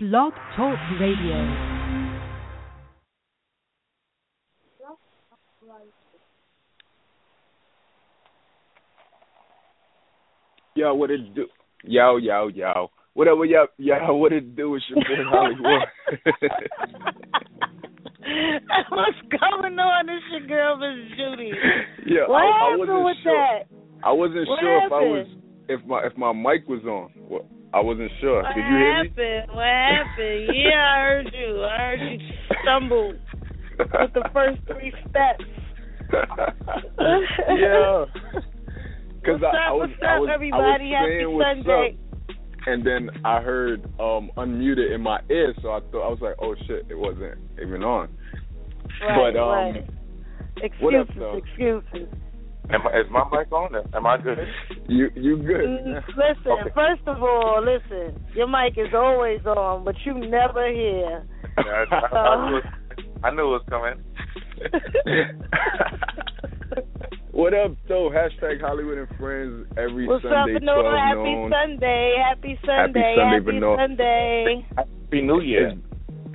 Blog Talk Radio. Yo, what it do? Yo, yo, yo. Whatever, yo, yo, what it do? It's your boy Holliewood. What's going on? It's your girl, Miss Judy. Yeah, what I, I happened wasn't with sure. that? I wasn't What sure if I was if my if my mic was on. What? I wasn't sure. What Did you hear me? happened? What happened? yeah, I heard you. I heard you stumble with the first three steps. yeah. Because What's I, I up? was What's I up, was everybody? I was Happy saying Sunday. up, and then I heard um unmuted in my ear, so I thought I was like, oh shit, it wasn't even on. Right, but um, right. Excuses, excuses. Am I, is my mic on? Am I good? you you good? Mm, Listen, Okay. first of all, listen. Your mic is always on, but you never hear. Yeah, I, I, I, knew it, I knew it was coming. what up, though? Hashtag Holliewood and Friends every What's Sunday, What's up, Vanilla? 12 Happy noon. Sunday. Happy Sunday. Happy Sunday, Happy Vanilla. Sunday. Happy New Year.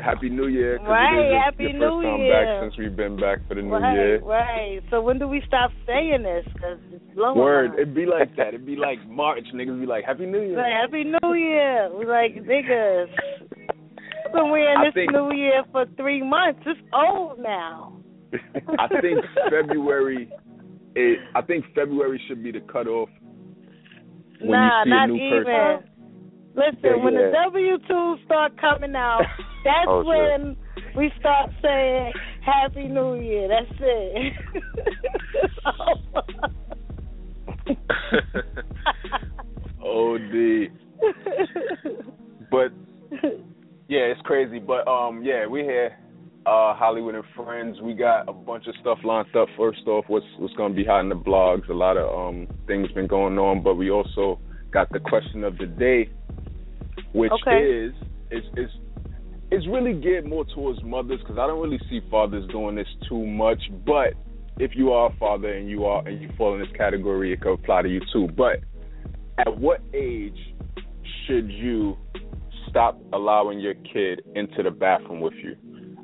Happy New Year. Right, your- Happy your New first time Year. back since we've been back for the New right, Year. right. So when do we stop saying this? Because it's blowing Word, my- it'd be like that. It'd be like March, niggas be like, Happy New Year. Like, Happy New Year. We like, niggas. I've been wearing this think- New Year for three months. It's old now. I think February. It, I think February should be the cutoff when nah, you see not a new even. person. Listen, Yeah, when the W two start coming out, that's Oh, shit. when we start saying Happy New Year. That's it. OD. But yeah, it's crazy. But um, yeah, we here, uh, Holliewood and Friends. We got a bunch of stuff lined up. First off, what's what's gonna be hot in the blogs? A lot of um things been going on, but we also got the question of the day, which Okay. is is is it's really geared more towards mothers because I don't really see fathers doing this too much. But if you are a father and you are and you fall in this category, it could apply to you too. But at what age should you stop allowing your kid into the bathroom with you?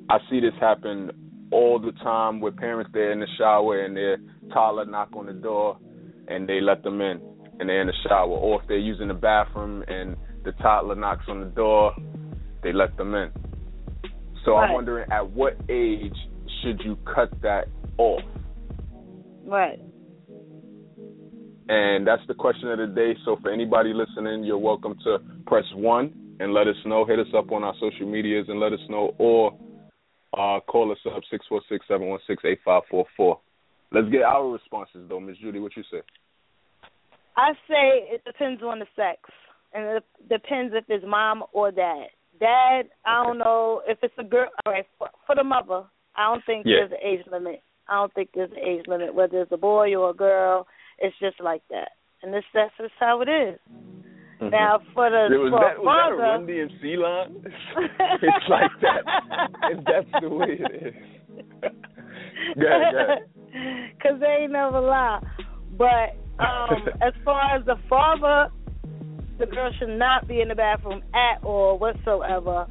I see this happen all the time with parents they're in the shower and their toddler knock on the door and they let them in and they're in the shower. Or if they're using the bathroom and the toddler knocks on the door, they let them in. So I'm wondering at what age should you cut that off? right. And that's the question of the day. So for anybody listening, you're welcome to press one and let us know. Hit us up on our social medias and let us know, or uh, call us up six four six seven one six eight five four four. Let's get our responses though, Miss Judy. What you say? I say it depends on the sex, and it depends if it's mom or dad. Dad, I don't know if it's a girl. All right, for, for the mother, I don't think Yeah. there's an age limit. I don't think there's an age limit whether it's a boy or a girl. It's just like that, and this that's just how it is. Now for the was for that was that a father, Run DMC line? it's like that. and that's the way it is. go ahead, go. Cause they ain't never lie. But um as far as the father, the girl should not be in the bathroom at all whatsoever.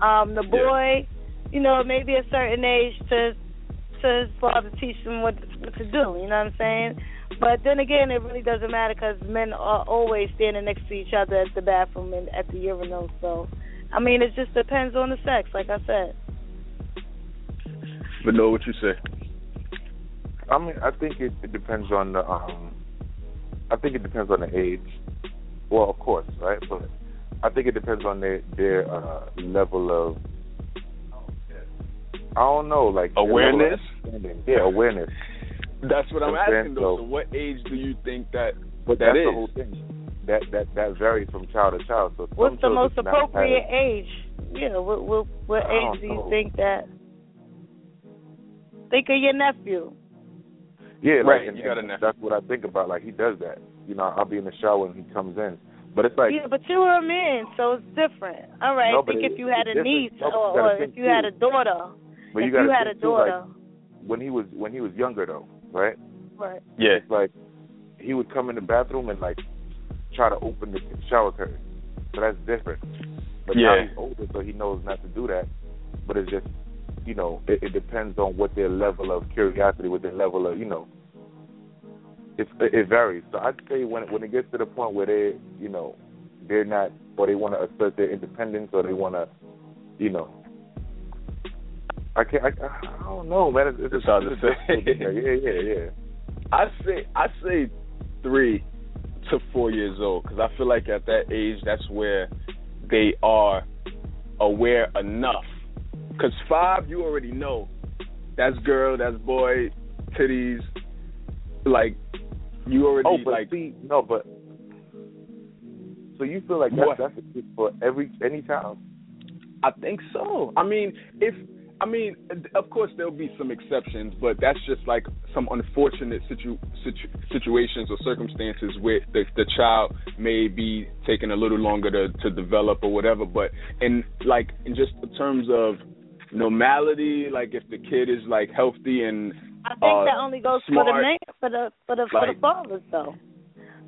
Um, the boy, you know, maybe a certain age to to his father teach him what what to do. You know what I'm saying? But then again, it really doesn't matter because men are always standing next to each other at the bathroom and at the urinal. So, I mean, it just depends on the sex, like I said. But know what you say. I mean, I think it, it depends on the. um I think it depends on the age. Well, of course, right? But I think it depends on their their uh, level of. I don't know, like their level of Awareness? Yeah, awareness. That's what I'm asking though. so- So what age do you think that But That that's is. the whole thing. That that that varies from child to child. So What's the most appropriate have- age? Yeah, what what, what age do you know. think that? Think of your nephew. Yeah, like, Right, and, you got a nephew. that's what I think about. Like he does that. You know, I'll be in the shower and he comes in, but it's like yeah, but you were a man, so it's different. All right, No, but think it- if you had a niece No, or, or if you had a daughter. but you if got you to had a think too, like daughter, when he was when he was younger though, right? right? Yeah. It's like he would come in the bathroom and like try to open the shower curtain. So that's different. But yeah. now he's older, so he knows not to do that. But it's just, you know, it, it depends on what their level of curiosity, what their level of, you know, it, it varies. So I'd say when when it gets to the point where they, you know, they're not, or they want to assert their independence, or they want to, you know, I can't, I, I don't know, man. It's, it's, It's hard to it's say. Yeah, yeah, yeah. I say I say three to four years old because I feel like at that age that's where they are aware enough. Because five, you already know that's girl, that's boy, titties. Like you already Oh, but like see, no, but so you feel like that's that's a for every any child? I think so. I mean, if I mean, of course there'll be some exceptions, but that's just like some unfortunate situ, situ, situations or circumstances where the, the child may be taking a little longer to to develop or whatever. But in like in just terms of normality, like if the kid is like healthy and I think uh, that only goes for the smart, man, for the for the for like- the fathers though,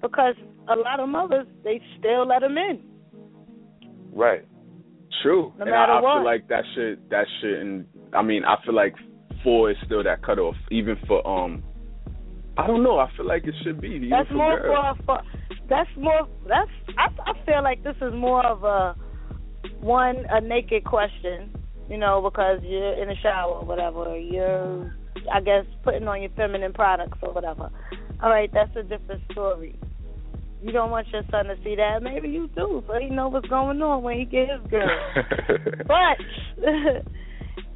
because a lot of mothers they still let them in. Right. True. No and matter I, I what. feel like that should that shouldn't I mean, I feel like four is still that cutoff, even for um I don't know, I feel like it should be even That's for more girls. for, for that's more that's I I feel like this is more of a one a naked question, you know, because you're in the shower or whatever, you're I guess putting on your feminine products or whatever. All right, that's a different story. You don't want your son to see that. Maybe you do, so he know what's going on when he get his girl. But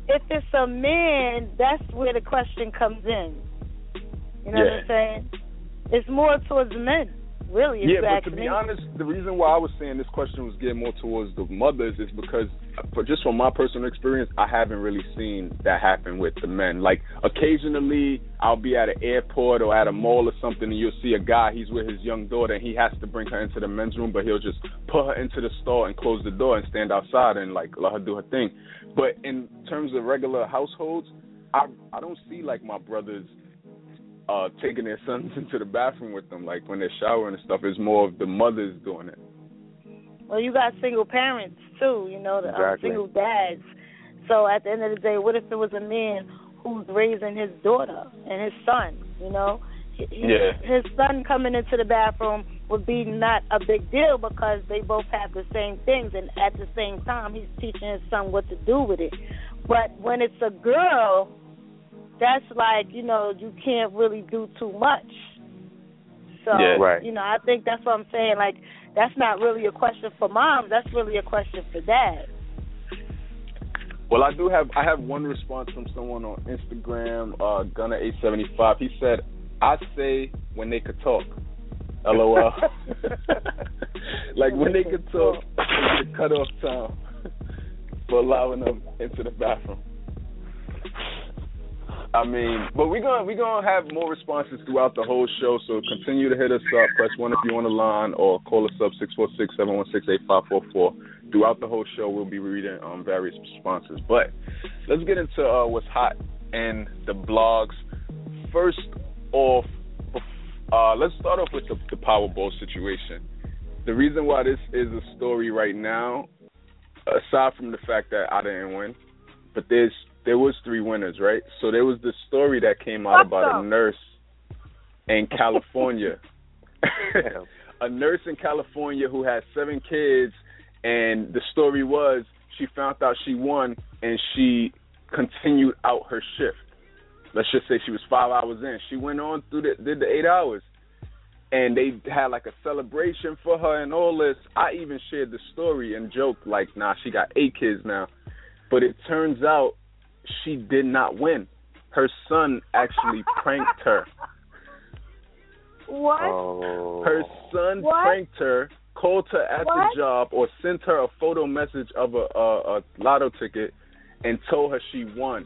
if it's a man, that's where the question comes in. You know what I'm saying? It's more towards men, really. Yeah, but to be me. honest, the reason why I was saying this question was getting more towards the mothers is because, for just from my personal experience, I haven't really seen that happen with the men. Like occasionally, I'll be at an airport or at a mall or something, and you'll see a guy. He's with his young daughter, and he has to bring her into the men's room, but he'll just put her into the store and close the door and stand outside and like let her do her thing. But in terms of regular households, I I don't see like my brothers uh taking their sons into the bathroom with them like when they're showering and stuff it's more of the mothers doing it Well, you got single parents too, you know, the um, Exactly. single dads. So at the end of the day, what if it was a man who's raising his daughter and his son? You know, He- he- Yeah. his son coming into the bathroom would be not a big deal because they both have the same things, and at the same time, he's teaching his son what to do with it. But when it's a girl, that's like you know you can't really do too much. So Yeah. Right. you know, I think that's what I'm saying. Like that's not really a question for moms. That's really a question for dads. well i do have i have one response from someone on instagram uh gunner 875 he said i say when they could talk lol like when they could talk it's the cutoff time for allowing them into the bathroom I mean, but we're gonna we're gonna have more responses throughout the whole show. So continue to hit us up. Press one if you're on the line, or call us up six four six seven one six eight five four four. Throughout the whole show, we'll be reading um, various responses. But let's get into uh, what's hot in the blogs. First off, uh, let's start off with the, the Powerball situation. The reason why this is a story right now, aside from the fact that I didn't win, but there's there was three winners, right? So there was this story that came out about a nurse in California. a nurse in California who had seven kids, and the story was she found out she won and she continued out her shift. Let's just say she was five hours in. She went on through the did the eight hours, and they had like a celebration for her and all this. I even shared the story and joked like, "Nah, she got eight kids now," but it turns out she did not win. Her son actually pranked her. What? Oh. Her son What? pranked her, called her at What? the job, or sent her a photo message of a, a, a lotto ticket, and told her she won.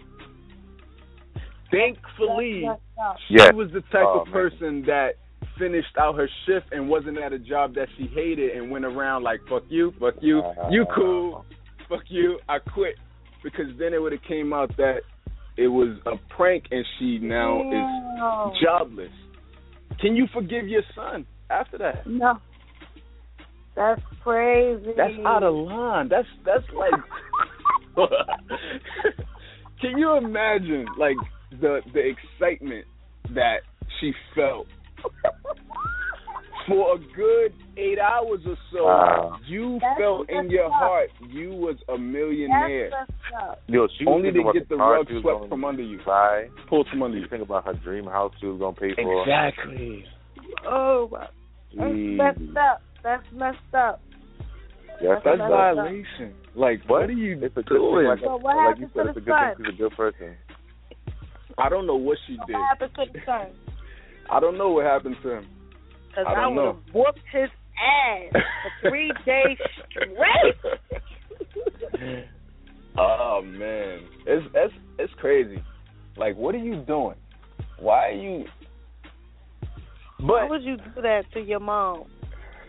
Thankfully, That's messed up. she Yes. was the type Oh, of man. person that finished out her shift and wasn't at a job that she hated and went around like fuck you, fuck you, uh-huh. you cool, fuck you, I quit. Because then it would have came out that it was a prank and she now No. is jobless. Can you forgive your son after that? No. That's crazy. That's out of line. That's that's like. Can you imagine like the the excitement that she felt for a good eight hours or so? Wow. You That's felt in your up. heart you was a millionaire, That's. Yo, she was only thinking to about get the car rug swept from under you, Buy. pulled from under You you. think about her dream house she was gonna pay for. Exactly. Oh, my- that's mm. messed up. That's messed up. Yes, That's That's messed up. violation. Like, what, are you It's a good doing? thing. Like, So what like you said, it's a good son? thing. She's a good person. I don't know what she did. What happened to the son? I don't know what happened to him. Because I I, would have whooped his ass for three days straight. oh man, it's it's it's crazy. Like, what are you doing? Why are you? Why But would you do that to your mom?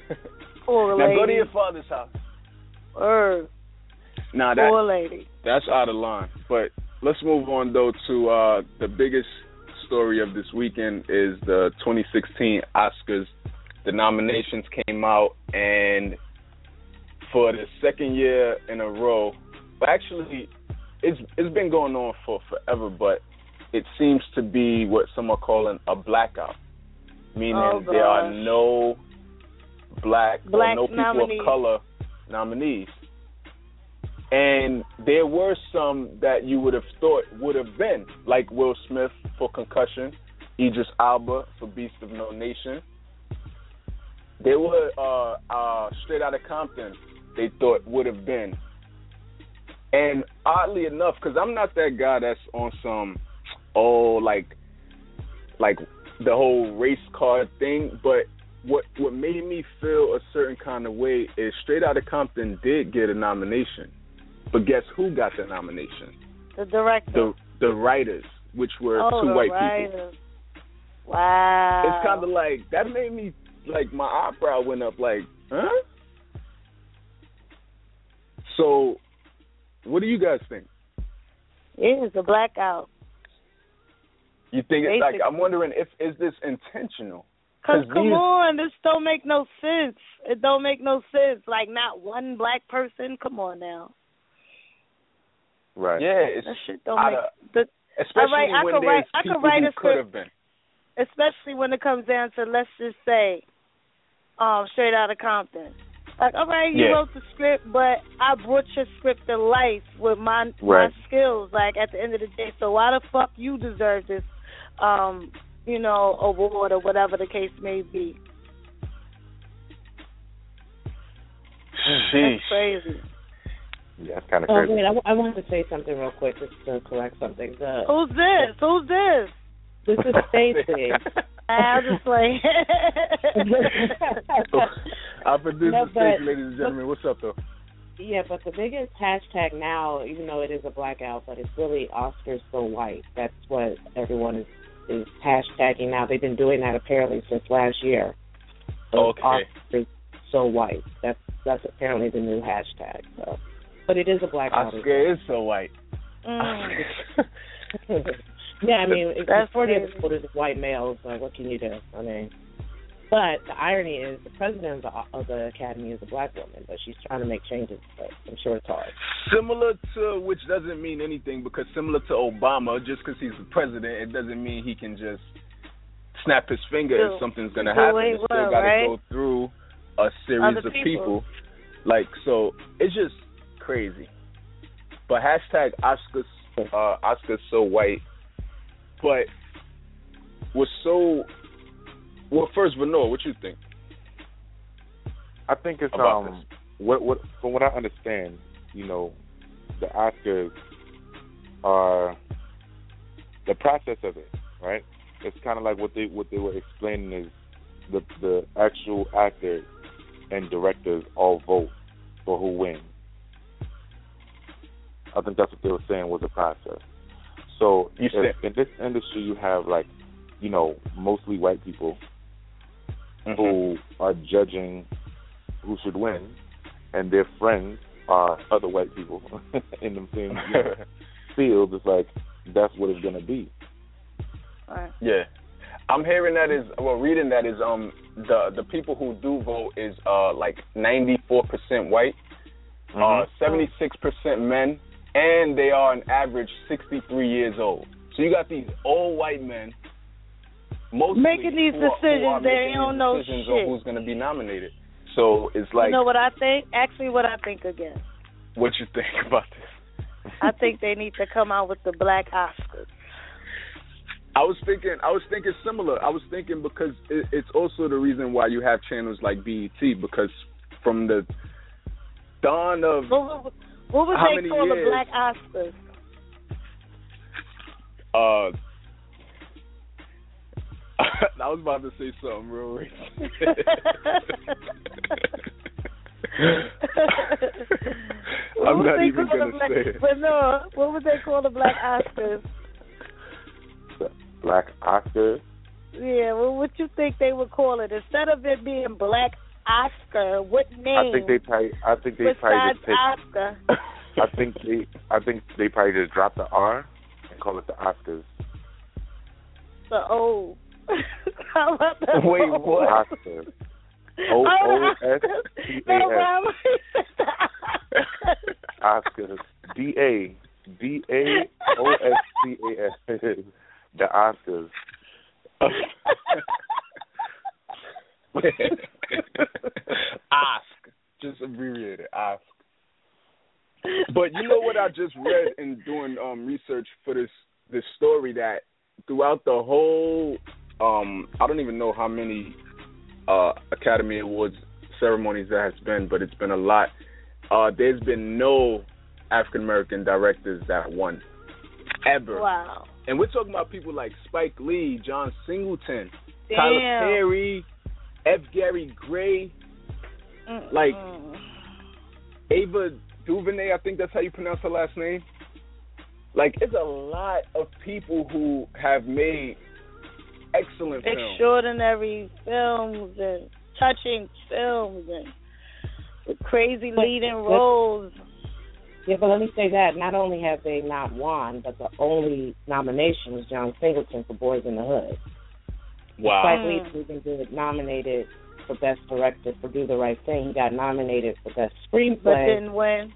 Poor now lady. go to your father's house. Er, Nah, that poor lady. that's out of line. But let's move on though to uh the biggest story of this weekend is the 2016 Oscars. The nominations came out, and for the second year in a row, well, actually, it's it's been going on for forever, but it seems to be what some are calling a blackout, meaning Oh, there are no black, Black or no people nominees. of color nominees. And there were some that you would have thought would have been, like Will Smith for Concussion, Idris Elba for Beast of No Nation. They were uh, uh, Straight Outta Compton. They thought would have been, and oddly enough, because I'm not that guy that's on some, oh like, like the whole race card thing. But what what made me feel a certain kind of way is Straight Outta Compton did get a nomination, but guess who got the nomination? The director. The the writers, which were oh, two white people. Wow. It's kind of like that made me like my eyebrow went up like, huh? So, what do you guys think? Yeah, it's a blackout. You think it's like I'm wondering if is this intentional? Cause 'Cause come these- on, this don't make no sense. It don't make no sense. Like not one black person. Come on now, Right. Yeah, it's that shit don't outta- make. The, especially Alright, I when could there's write- I could people write who a could script. have been. especially when it comes down to let's just say, um, straight out of Compton. Like, all right, you Yeah. wrote the script, but I brought your script to life with my Right. my skills. Like at the end of the day, so why the fuck you deserve this, um, you know, award or whatever the case may be? Sheesh. That's crazy. Yeah, that's kind of Oh crazy. wait, I, w- I wanted to say something real quick just to correct something. The Who's this? Who's this? this is Stacey. I'll just like. Our producer, No, but- Stacey, ladies and gentlemen, what's up though? yeah, but the biggest hashtag now, even though it is a blackout, but it's really Oscars so white. That's what everyone is is hashtagging now. They've been doing that apparently since last year. So Okay. Oscars so white. That's that's apparently the new hashtag. So, but it is a black Oscar is so white. Mm. yeah, I mean, it's That's majority of the voters are white males. Like, what can you do? I mean, but the irony is, the president of the, of the academy is a black woman, but she's trying to make changes. But I'm sure it's hard. Similar to, which doesn't mean anything because similar to Obama, just because he's the president, it doesn't mean he can just snap his finger Do- if something's going to do happen. what It's still want, got to right? go through a series Other of people. Like, so it's just crazy. But hashtag Oscars, uh, Oscars so white. But was so. Well, first, Vanilla, what you think? I think it's um what what from what I understand, you know, the Oscars are the process of it, right? It's kind of like what they what they were explaining is the the actual actors and directors all vote for who wins. I think that's what they were saying was the process. So You if said- in this industry you have like, you know, mostly white people Mm-hmm. who are judging who should win, and their friends are other white people in the same you know, field. It's like that's what it's gonna be. Right. Yeah. I'm hearing that is well, reading that is um the the people who do vote is uh like 94 percent white, Mhm. uh 76 percent men, and they are an average 63 years old. So you got these old white men, mostly Making these who are- who decisions, are they don't know shit. on who's going to be nominated. So it's like, you know what I think? Actually, what I think again. what you think about this? I think they need to come out with the black Oscars. I was thinking, I was thinking similar. I was thinking because it, it's also the reason why you have channels like BET because from the dawn of What, would- How they many call the years? black Oscars? uh, I was about to say something real racist. I'm not even gonna black, say it. But no, what would they call the black Oscars? Black Oscar. Yeah, well, what you think they would call it instead of it being Black Oscar? What name? I think they probably. I think they probably besides just take. Oscar. I think they. I think they probably just drop the R and call it the Oscars. The O. How about the Wait, O? what? Oscar. O O S T No, A but S. I'm the Oscars. D A D A O S C A S. The Oscars. Ask. Just abbreviate it. Ask. But you know what I just read in doing um research for this this story that throughout the whole um I don't even know how many uh Academy Awards ceremonies there has been, but it's been a lot. Uh there's been no African American directors that won. Ever. Wow. And we're talking about people like Spike Lee, John Singleton, Damn. Tyler Perry, F. Gary Gray, Mm-mm. like- Ava DuVernay, I think that's how you pronounce her last name. Like, it's a lot of people who have made excellent films. extraordinary films and touching films and with crazy But- leading but- roles. Yeah, but let me say that not only have they not won, but the only nomination was John Singleton for Boys in the Hood. Wow. Spike Lee even get nominated for Best Director for Do the Right Thing. He got nominated for Best Screenplay. But Screenplay, then when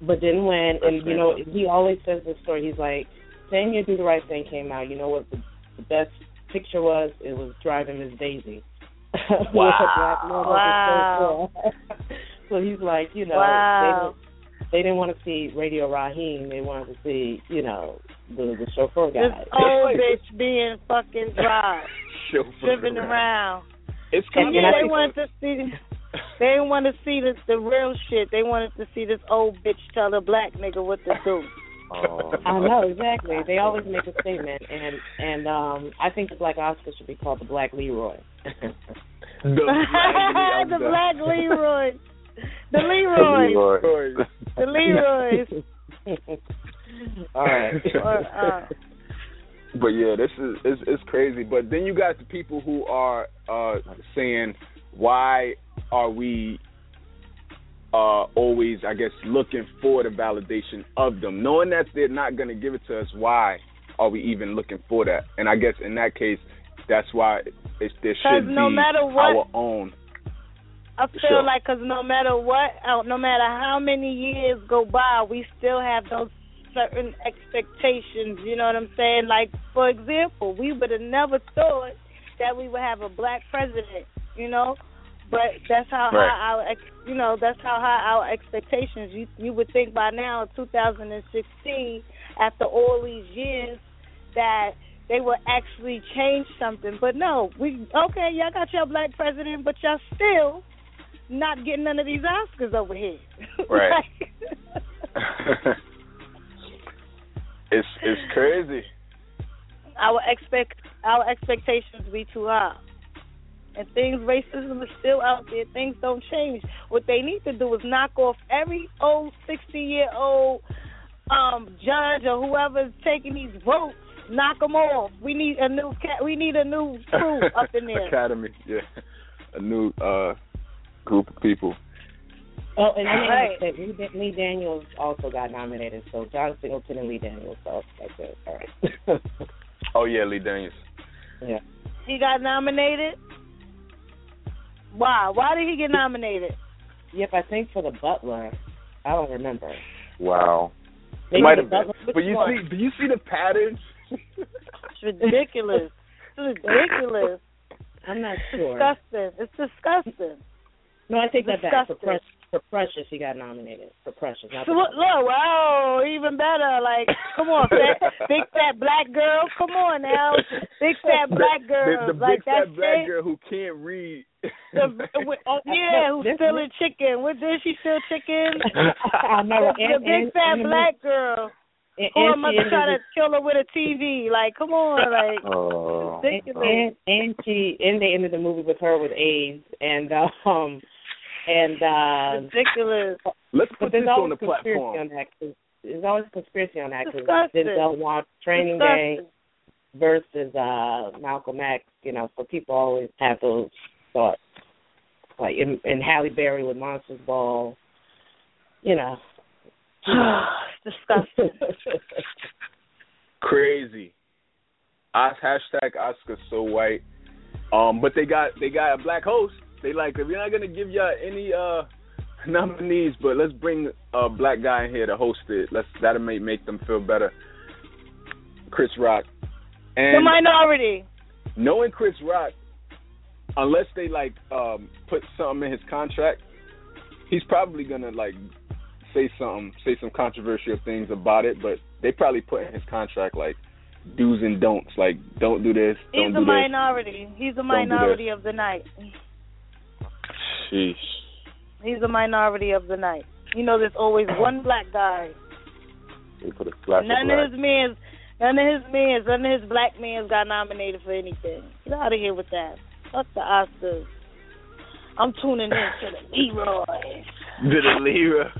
but didn't win. And you know, Screenplay. he always says this story. He's like, same year Do the Right Thing came out. You know what the, the best picture was? It was Driving Miss Daisy. With a black man with a Wow. so he's like, you know, Wow. they didn't, they didn't want to see Radio Raheem. They wanted to see, you know, the the chauffeur guy. this old bitch being fucking dry, Chauffeur. driven around. It's And kind yeah, I they think- wanted to see. They didn't want to see the the real shit. They wanted to see this old bitch tell a black nigga what to do. Oh. I know exactly. They always make a statement, and and um I think the Black Oscar should be called the Black Leroy. the black, the black Leroy. The Leroy. Leroy. The Leroys. All right. Or, uh, But yeah, this is it's, it's crazy. But then you got the people who are uh saying, why are we uh always, I guess, looking for the validation of them, knowing that they're not going to give it to us? Why are we even looking for that? And I guess in that case, that's why it's, there should no be matter what- our own. I feel Sure. like 'cause no matter what, uh, no matter how many years go by, we still have those certain expectations. You know what I'm saying? Like, for example, we would have never thought that we would have a black president. You know, but that's how Right. high our, ex, you know, that's how high our expectations. You you would think by now, 2016, after all these years, that they will actually change something. But no, we okay, y'all got your black president, but y'all still not getting none of these Oscars over here. Right. It's it's crazy. our expect our expectations be too high. And things racism is still out there. Things don't change. What they need to do is knock off every old sixty year old um judge or whoever's taking these votes. Knock them off. We need a new cat. We need a new crew up in there. Academy, yeah, a new uh group of people. Oh, and I Right. didn't Lee, Da- Lee Daniels also got nominated. So John Singleton and Lee Daniels. So that's it. All right. Oh yeah, Lee Daniels. Yeah. He got nominated. Why? Why did he get nominated? Yep, I think for the Butler. I don't remember. Wow. Maybe Might have been. Butler- But you one? see, do you see the patterns? It's ridiculous. it's ridiculous. I'm not sure. Disgusting. It's disgusting. No, I take that back. For, Disgusting. For Precious, he got nominated. For Precious, not So look, wow, even better. Like, come on, fat, big fat black girl. Come on now, big fat black girl. The, the like big fat black it. girl who can't read. The, with- oh, yeah, who's This- stealing chicken? What did she steal chicken? I know. The, and, the big and, fat and, black girl. And, Who and am I she ended trying to kill her with a TV? Like, come on, like Oh. ridiculous. and and she and they ended the movie with her with AIDS and um and uh ridiculous. Let's put this on the platform. on that 'cause there's always conspiracy on that because Disgusting. Denzel wants Training Day versus uh Malcolm X. You know, so people always have those thoughts. Like in, in Halle Berry with Monsters Ball, you know. It's disgusting. Crazy. Os, hashtag Oscar so white. Um, but they got they got a black host. They like if we're not gonna give y'all any uh nominees, but let's bring a black guy in here to host it. Let's that'll make make them feel better. Chris Rock. And the minority. knowing Chris Rock, unless they like um put something in his contract, he's probably gonna like say something, say some controversial things about it. But they probably put in his contract like do's and don'ts, like don't do this, don't He's do a this. minority. He's a minority of the night. Sheesh. He's a minority of the night. You know, there's always one black guy. They put a splash None of of his men's, none of his men's, none of his black men's got nominated for anything. Get out of here with that. Fuck the Oscars. I'm tuning in to the Leroy. Did it Leroy?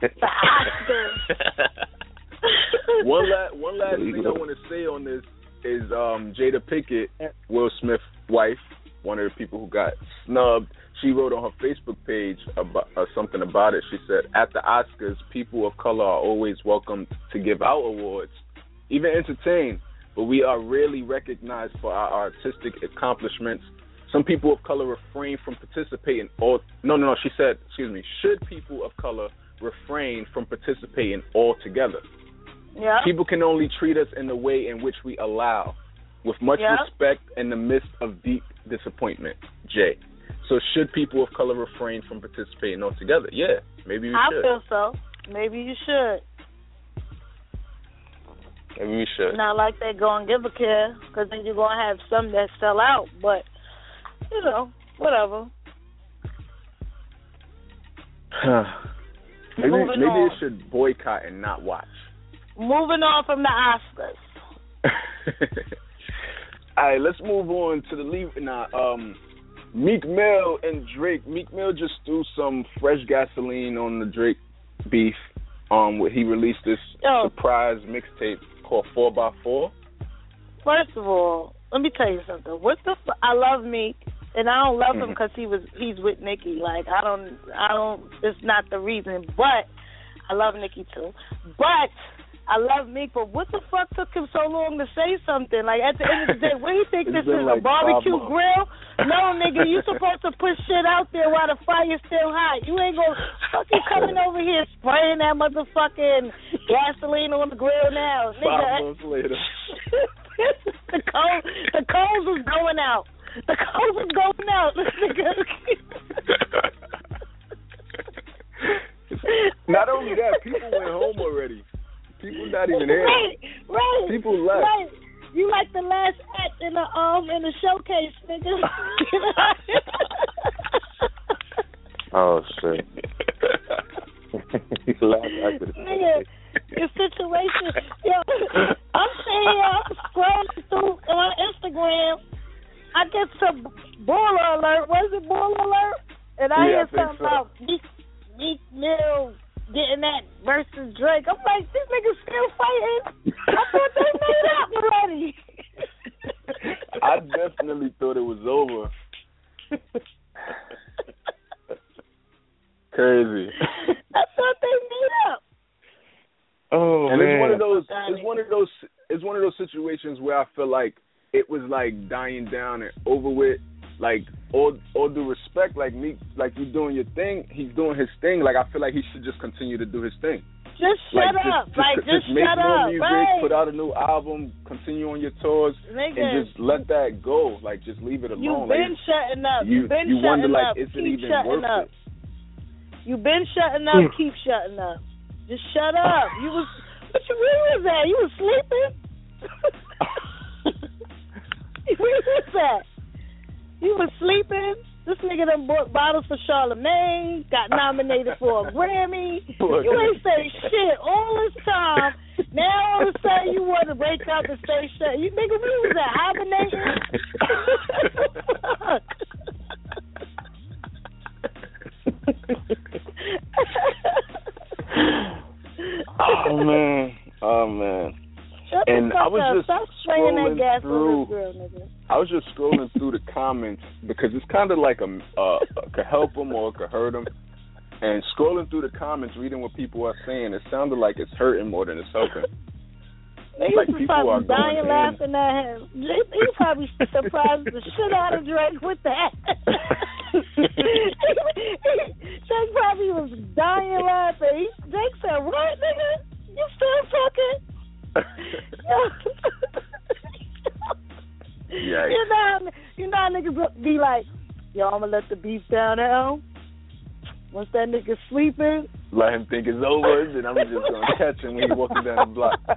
The Oscars. one last one last thing I want to say on this is um Jada Pinkett, Will Smith's wife, one of the people who got snubbed. She wrote on her Facebook page about uh, something about it. She said, "At the Oscars, people of color are always welcome to give out awards, even entertain, but we are rarely recognized for our artistic accomplishments. Some people of color refrain from participating. Or no, no, no. She said, excuse me. Should people of color refrain from participating altogether? yeah. People can only treat us in the way in which we allow, with much Yeah. respect in the midst of deep disappointment. Jay. So should people of color refrain from participating altogether? Yeah, maybe we I should. I feel so. Maybe you should. Maybe we should. Not like they go and give a care, because then you're going to have some that sell out. But, you know, whatever. maybe Moving maybe on. it should boycott and not watch. Moving on from the Oscars. All right, let's move on to the leave now. Um, Meek Mill and Drake. Meek Mill just threw some fresh gasoline on the Drake beef. Um, he released this Yo. surprise mixtape called Four by Four. First of all, let me tell you something. What the? F- I love Meek, and I don't love him because he was he's with Nicki. Like I don't, I don't. It's not the reason, but I love Nicki too. But I love Meek. But what the fuck took him so long to say something? Like at the end of the day, what do you think this is? like a barbecue grill? No, nigga, you supposed to put shit out there while the fire's still hot. You ain't gonna fucking coming over here spraying that motherfucking gasoline on the grill now, nigga. Five months later. the coals, the coals was going out. The coals was going out. nigga. not only that, people went home already. People not even here. Right, right. People left. Right. You like the last act in the um in the showcase, nigga. Oh shit. He's last acted. nigga, your situation. Yo, I'm sitting here, I'm scrolling through on Instagram. I get some baller alert. Was it baller alert? And I Yeah, I hear think something so. about Meek, Meek Mill getting that versus Drake. I'm like, this nigga still fighting. I thought they made up already. I definitely thought it was over. Crazy. I thought they made up. Oh and man. it's one of those it's one of those it's one of those situations where I feel like it was like dying down and over with. Like all all due respect, like me, like you doing your thing, he's doing his thing. Like I feel like he should just continue to do his thing. Just shut like, up. Just, like just, just, make shut more up. music, right. put out a new album, continue on your tours, Nigga, and just let that go. Like just leave it alone. You've like, been shutting up. you You've been you shutting wonder up. like is it Keep even shutting worth up. it? You've been shutting up. Mm. Keep shutting up. Just shut up. You was what you where was that? You was sleeping? where was that? You was sleeping? This nigga done bought bottles for Charlemagne, got nominated for a Grammy. You ain't say shit all this time. Now all of a sudden you want to break up and say shit. You nigga, we was at hibernating. oh man, oh man. Shut and the fuck I was up. just Stop spraying that gas through. on this girl, nigga. I was just scrolling through the comments because it's kind of like a uh, could help them or could hurt them. And scrolling through the comments, reading what people are saying, it sounded like it's hurting more than it's helping. Niggas Like, was people are probably dying laughing at him. He he probably surprised the shit out of Drake with that. Drake probably was dying laughing. He, Drake said, "What, nigga? You still fucking?" Yikes. You know, you know how niggas be like, "Yo, I'm gonna let the beef down now." Once that nigga sleeping, Let him think it's over, then I'm just gonna catch him when he walking down the block.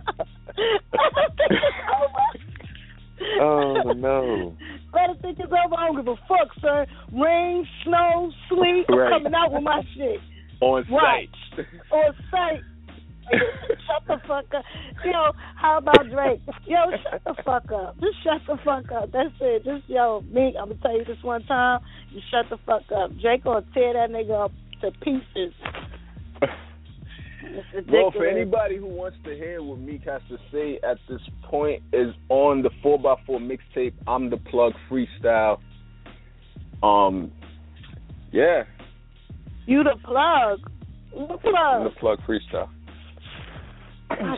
Oh no. Let him think it's over. I don't give a fuck, sir. Rain, snow, sleet. I'm Right. coming out with my shit On Right. site. on site. shut the fuck up. Yo, how about Drake? Yo, shut the fuck up. Just shut the fuck up. That's it. Just yo, me. I'm gonna tell you this one time. You shut the fuck up. Drake gonna tear that nigga up to pieces. Well, for anybody who wants to hear what Meek has to say at this point is on the 4x4 mixtape, I'm the Plug Freestyle. Um, yeah, you the plug. You the I'm plug. the Plug Freestyle.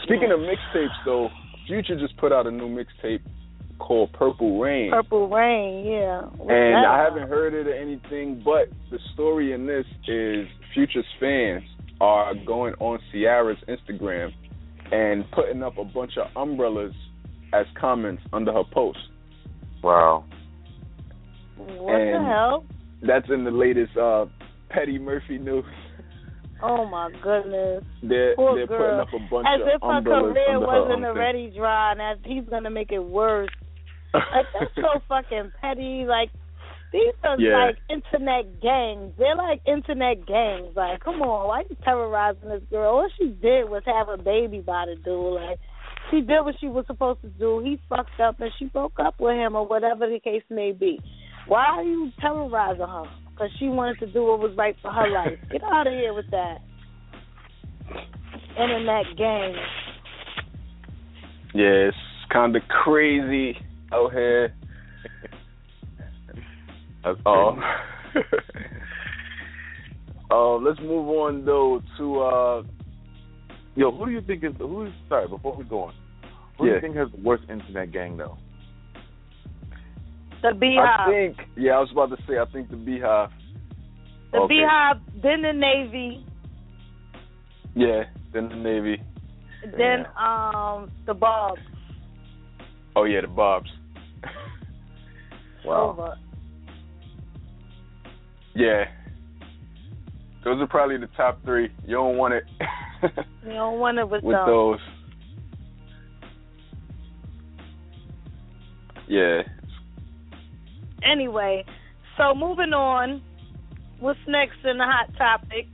Speaking of mixtapes, though, Future just put out a new mixtape called Purple Rain. Purple rain, yeah. What's and I haven't heard it or anything, but the story in this is Future's fans are going on Ciara's Instagram and putting up a bunch of umbrellas as comments under her post. Wow. What the hell? That's in the latest uh, Petty Murphy news. Oh my goodness. They're Poor they're girl. putting up a bunch As of if her career wasn't her already dry and as he's gonna make it worse. Like that's so fucking petty. Like these are Yeah. like internet gangs. They're like internet gangs. Like, come on, why you terrorizing this girl? All she did was have a baby by the dude. Like she did what she was supposed to do. He fucked up and she broke up with him or whatever the case may be. Why are you terrorizing her? Because she wanted to do what was right for her life. Get out of here with that. Internet gang. Yeah, it's kind of crazy out here. That's all. uh, let's move on though to uh, Yo, who do you think is who is sorry, before we go on. Who do you think has the worst internet gang though? The BeyHive. I think yeah, I was about to say I think the BeyHive. the Okay. BeyHive, then the Navy, Yeah, then the Navy. then um the Bobs. Oh yeah, the Bobs. Wow. Over. Yeah. Those are probably the top three. You don't want it You don't want it with, with them. those. Yeah. Anyway, so moving on. What's next in the hot topic?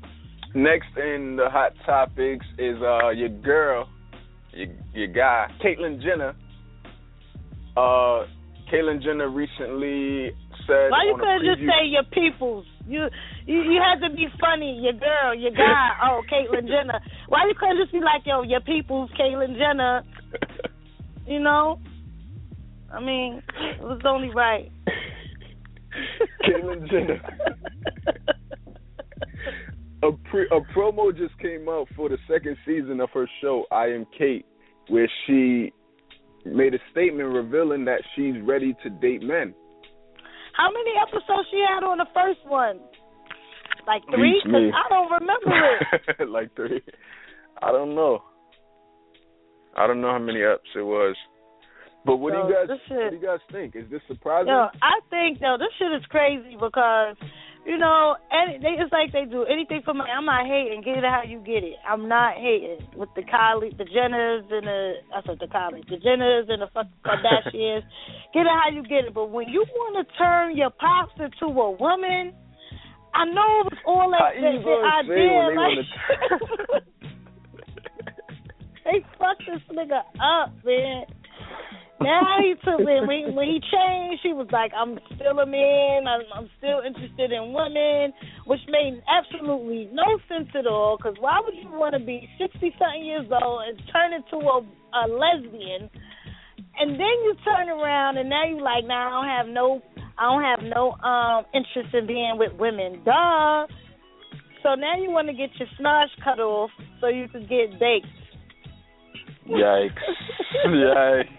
Next in the hot topics is uh your girl, your your guy, Caitlyn Jenner. Uh Caitlyn Jenner recently said Why you couldn't just say your peoples? You you you had to be funny. Your girl, your guy. Oh, Caitlyn Jenner. Why you couldn't just be like yo, your peoples, Caitlyn Jenner? You know. I mean, it was only right. Caitlyn Jenner. a pre a promo just came out for the second season of her show I Am Cait, where she made a statement revealing that she's ready to date men. How many episodes she had on the first one? Like three? Cause I don't remember it. like three. I don't know. I don't know how many ups it was. But what Yo, do you guys this what do you guys think? Is this surprising? Yo, I think no. this shit is crazy because you know, any, they it's like they do anything for money. I'm not hating. Get it how you get it. I'm not hating with the Kylie, the Jenners and the I said the Kylie, the Jenners and the fucking Kardashians. get it how you get it. But when you want to turn your pops into a woman, I know it's all that, that, you that idea. like, they fucked this nigga up, man. Now he took it when, when he changed. He was like, "I'm still a man. I'm, I'm still interested in women," which made absolutely no sense at all. Because why would you want to be sixty something years old and turn into a, a lesbian, and then you turn around and now you're like, "Now nah, I don't have no, I don't have no um interest in being with women." Duh. So now you want to get your snarch cut off so you can get baked. Yikes. Yikes.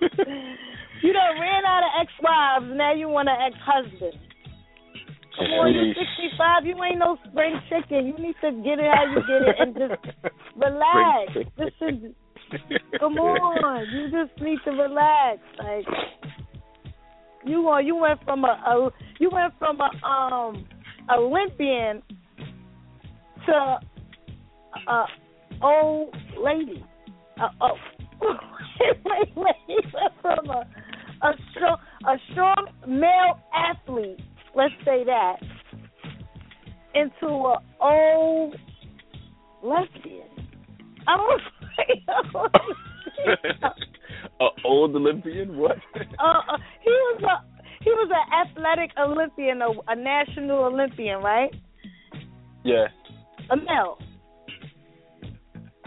You done ran out of ex-wives, now you want an ex-husband. Come on, you're 65, you ain't no spring chicken. You need to get it how you get it and just relax. This is, come on, you just need to relax. Like you want, you went from a, a you went from a um Olympian to a old lady. Uh, oh, wait, wait, from a a strong a strong male athlete, let's say that, into a old lesbian. I was a old Olympian? What? uh, uh, he was a he was an athletic Olympian, a, a national Olympian, right? yeah. A male.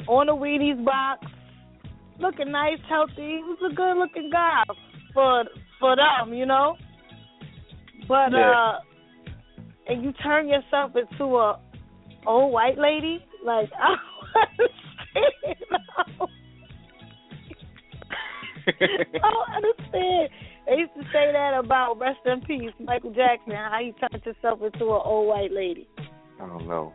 On a Wheaties box, looking nice, healthy. He was a good looking guy for for them, you know. But Yeah. uh and you turn yourself into a old white lady, like I don't understand. I don't understand. They used to say that about rest in peace, Michael Jackson, how he turned himself into an old white lady. I don't know.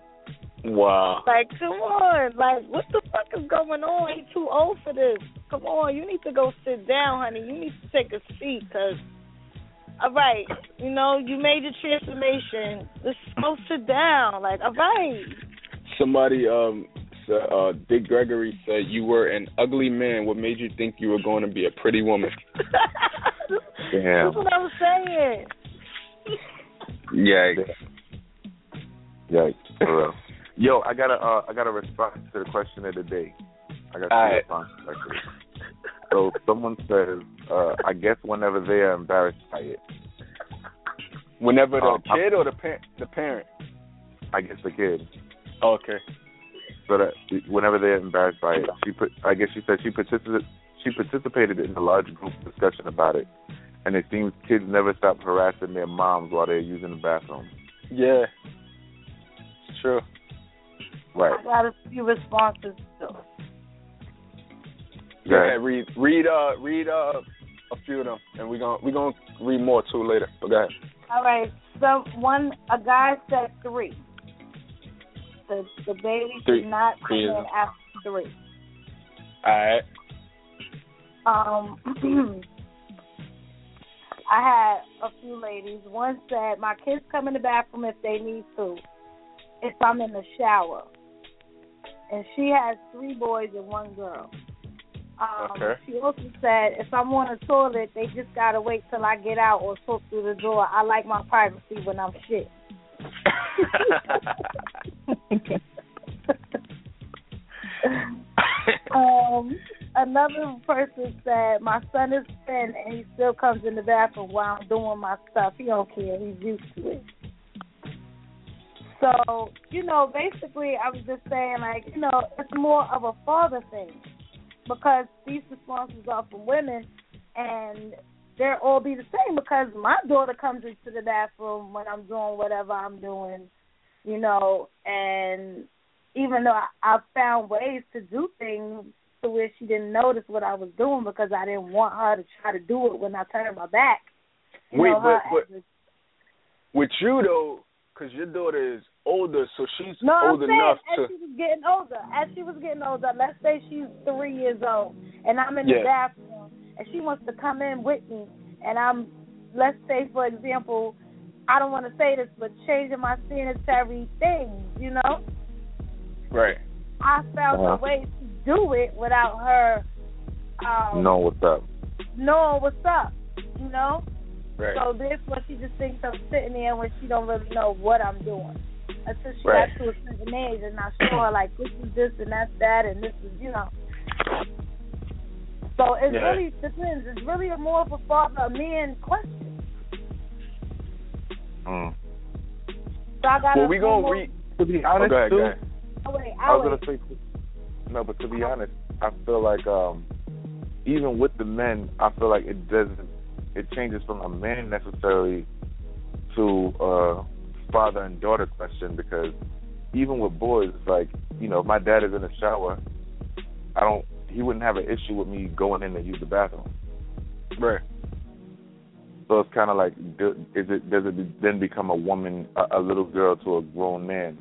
Wow. Like, come on, like, what the fuck is going on? He's too old for this. Come on, you need to go sit down, honey. You need to take a seat, cause, all right, you know, you made your transformation. Just go sit down. Like, all right. Somebody, um, uh, Dick Gregory said you were an ugly man. What made you think you were going to be a pretty woman? Damn. That's what I was saying. Yikes. Yikes. For real. Yo, I got a uh, I got a response to the question of the day. I got two Alright. responses actually. So someone says, uh, I guess whenever they are embarrassed by it, Whenever the Um, I- kid or the pa- the parent? I guess the kid. Okay. So that whenever they're embarrassed by it, she put. I guess she said she participated. She participated in a large group discussion about it, and it seems kids never stop harassing their moms while they're using the bathroom. Yeah. True. Right. I got a few responses, too. Go ahead, read read uh read uh a few of them and we're gonna we're gonna read more too later. But go ahead. All right. So one, a guy said three. The the baby Three. should not come Three is- in after three. Alright. Um, I had a few ladies. One said, "My kids come in the bathroom if they need to, if I'm in the shower." And she has three boys and one girl. Um, Okay. She also said, "If I'm on a toilet, they just gotta wait till I get out or talk through the door. I like my privacy when I'm shit." um, another person said, "My son is ten and he still comes in the bathroom while I'm doing my stuff. He don't care. He's used to it." So, you know, basically, I was just saying, like, you know, it's more of a father thing because these responses are from women, and they'll all be the same because my daughter comes into the bathroom when I'm doing whatever I'm doing, you know, and even though I, I've found ways to do things to where she didn't notice what I was doing because I didn't want her to try to do it when I turned my back. You Wait, know, but but with you though, because your daughter is older, so she's No, I'm old saying enough as to. she was getting older, as she was getting older, let's say she's three years old, and I'm in the bathroom, and she wants to come in with me, and I'm, let's say for example, I don't want to say this, but changing my sanitary things, you know, Right. I found Uh-huh. a way to do it without her um, know what's up. knowing what's up, you know. Right. So therefore, she just thinks I'm sitting there when she don't really know what I'm doing until she Right. got to a certain age, and I show her like this is this and that's that, and this is you know. So it Yeah. really depends. It's really a more of a father a man question. Mm. So I got. Well, we gonna read. To be Oh, honest, go ahead, too, go ahead. Oh, wait, I I was wait. gonna say no, but to be honest, I feel like um even with the men, I feel like it doesn't it changes from a man necessarily to a father and daughter question because even with boys, it's like you know, if my dad is in the shower, I don't. He wouldn't have an issue with me going in to use the bathroom. Right. So it's kind of like, do, is it does it then become a woman, a, a little girl to a grown man?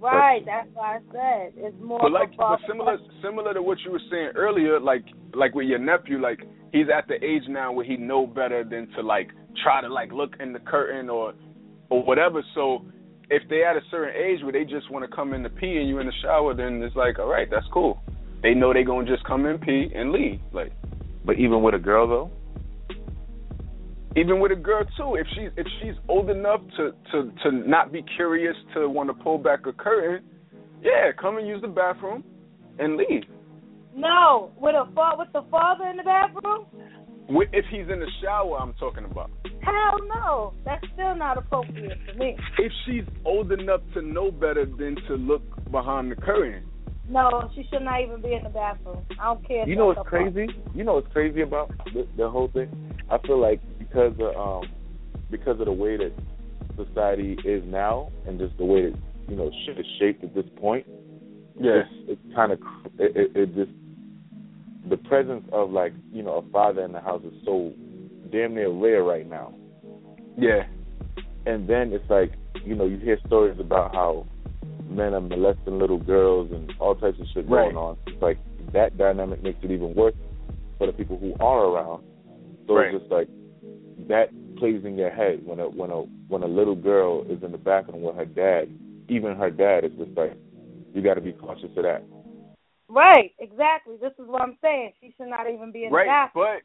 Right, that's why I said it's more. But like, but similar, similar to what you were saying earlier, like, like with your nephew, like he's at the age now where he know better than to like try to like look in the curtain or, or whatever. So if they at a certain age where they just want to come in to pee and you in the shower, then it's like, all right, that's cool. They know they gonna just come in, pee, and leave. Like But even with a girl though, even with a girl too, if she's if she's old enough to to to not be curious to want to pull back a curtain, yeah, come and use the bathroom and leave. No, with a fa- with the father in the bathroom. Wi- If he's in the shower, I'm talking about. Hell no, that's still not appropriate for me. If she's old enough to know better than to look behind the curtain. No, she should not even be in the bathroom. I don't care. You know what's her fault. crazy? You know what's crazy about the, the whole thing? I feel like because of um because of the way that society is now and just the way that you know shit is shaped at this point, Yeah. it's, it's kind of it, it, it just the presence of like you know a father in the house is so damn near rare right now. Yeah. And then it's like you know you hear stories about how men are molesting little girls and all types of shit Right. going on. It's like that dynamic makes it even worse for the people who are around. So Right. it's just like that plays in your head when a when a when a little girl is in the bathroom with her dad, even her dad is just like you got to be cautious of that. Right, exactly. This is what I'm saying. She should not even be in the Right. But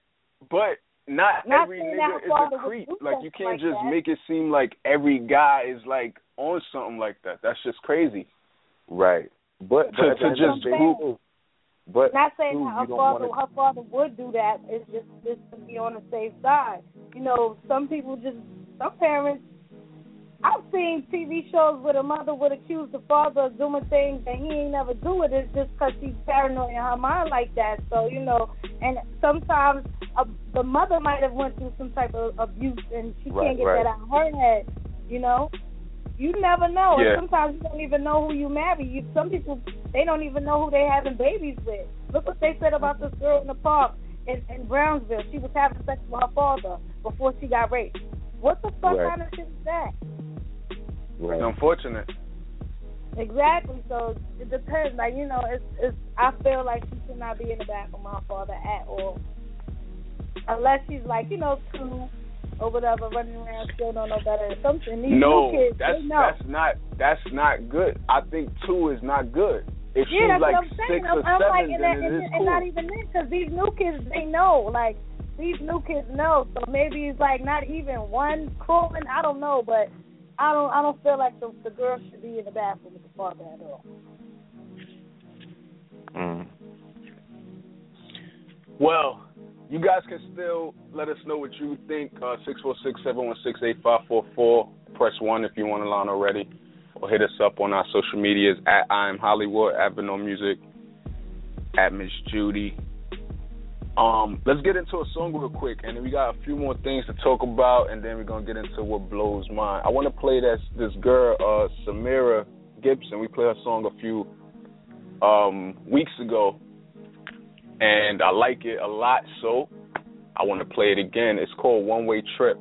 but not, Not every nigga that is father a creep. Like you can't like just that. make it seem like every guy is like on something like that. That's just crazy. Right. But, but To- to just the day, prove- too, but Not saying her father wanna- her father would do that. It's just just to be on the safe side. You know, some people just some parents. I've seen TV shows where the mother would accuse the father of doing things and he ain't never do it. It's just because she's paranoid in her mind like that. So you know, and sometimes uh, the mother might have went through some type of abuse and she Right, can't get right. that out of her head. You know, you never know. Yeah. And sometimes you don't even know who you marry. You some people they don't even know who they're having babies with. Look what they said about this girl in the park in, in Brownsville. She was having sex with her father before she got raped. What the fuck Right. kind of shit is that? right. It's unfortunate. Exactly. So it depends. Like you know, it's it's. I feel like she should not be in the back of my father at all, unless she's like you know two or whatever, running around still don't know better or something. These no, new kids, that's they know. that's not that's not good. I think two is not good. If yeah, she's that's like what I'm saying. I'm, I'm like, and, that, and, is and not even then, because these new kids, they know. Like these new kids know. So maybe it's like not even one crawling. I don't know, but I don't. I don't feel like the the girl should be in the bathroom with the father at all. Mm. Well, you guys can still let us know what you think. Uh, six four six seven one six eight five four four. Press one if you want to line already, or hit us up on our social medias at I am Holliewood, at Vino Music, at Miss Judy. Um, let's get into a song real quick, and we got a few more things to talk about, and then we're gonna get into what blows mine. I want to play this this girl, uh, Samira Gibson. We played her song a few um, weeks ago. And I like it a lot. So I want to play it again. It's called One Way Trip.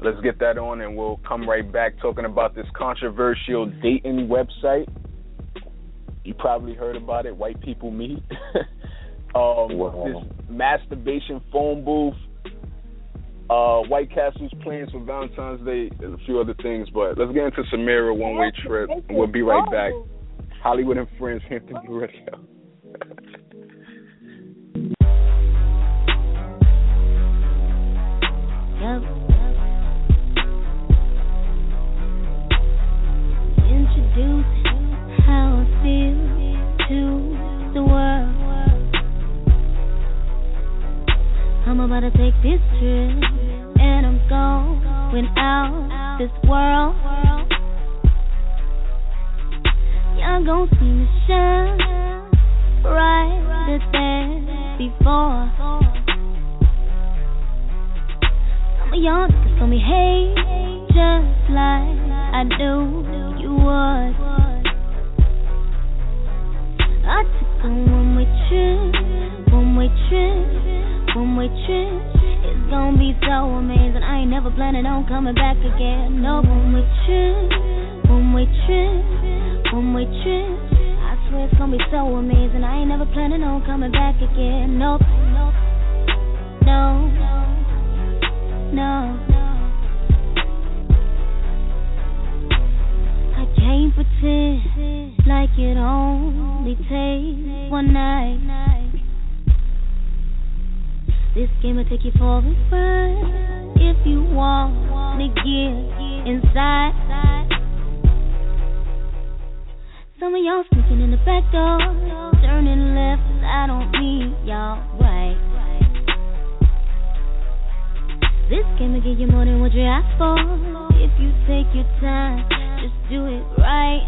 Let's get that on, and we'll come right back talking about this controversial dating website. You probably heard about it. White people meet. um, Wow. This masturbation phone booth. Uh, White Castle's plans for Valentine's Day and a few other things. But let's get into Samira One Way Trip, we'll be right back. Holliewood and Friends, Hampton Blue Radio. Introduce how I feel to the world. I'm about to take this trip, and I'm going out this world. Y'all gon' see me shine brighter than before. Of y'all niggas told me, hey, just like I knew you would. I took a one-way trip, one-way trip, one-way trip. It's gonna be so amazing. I ain't never planning on coming back again. No one-way trip, one-way trip, one-way trip. I swear it's gonna be so amazing. I ain't never planning on coming back again. Nope, no, no. I can't pretend like it only takes one night. This game will take you for a ride if you want to get inside. Some of y'all sneaking in the back door, turning left I don't mean y'all right. This game will give you more than what you ask for. If you take your time, just do it right.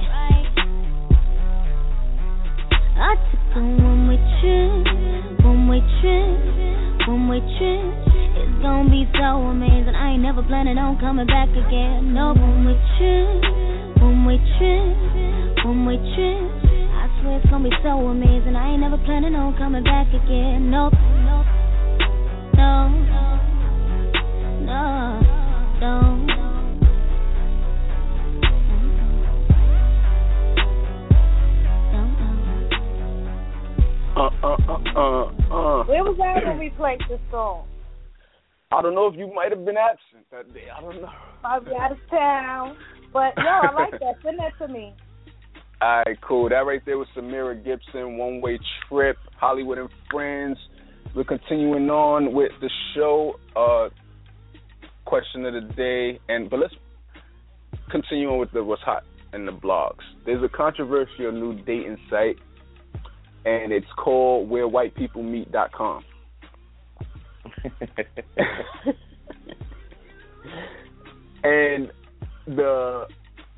I took a one-way trip, one-way trip, one-way trip. It's gonna be so amazing. I ain't never planning on coming back again. No one-way trip, one-way trip, one-way trip. I swear it's gonna be so amazing. I ain't never planning on coming back again. Nope, no, no, don't. Uh, uh, uh, uh, uh. Where was I when we played this song? I don't know if you might have been absent that day. I don't know. Probably out of town. But no, I like that. Send that to me. All right, cool. That right there was Samira Gibson, One Way Trip, Holliewood and Friends. We're continuing on with the show. Question of the day, and but let's continue on with the what's hot in the blogs. There's a controversial new dating site, and it's called WhereWhitePeopleMeet.com. and the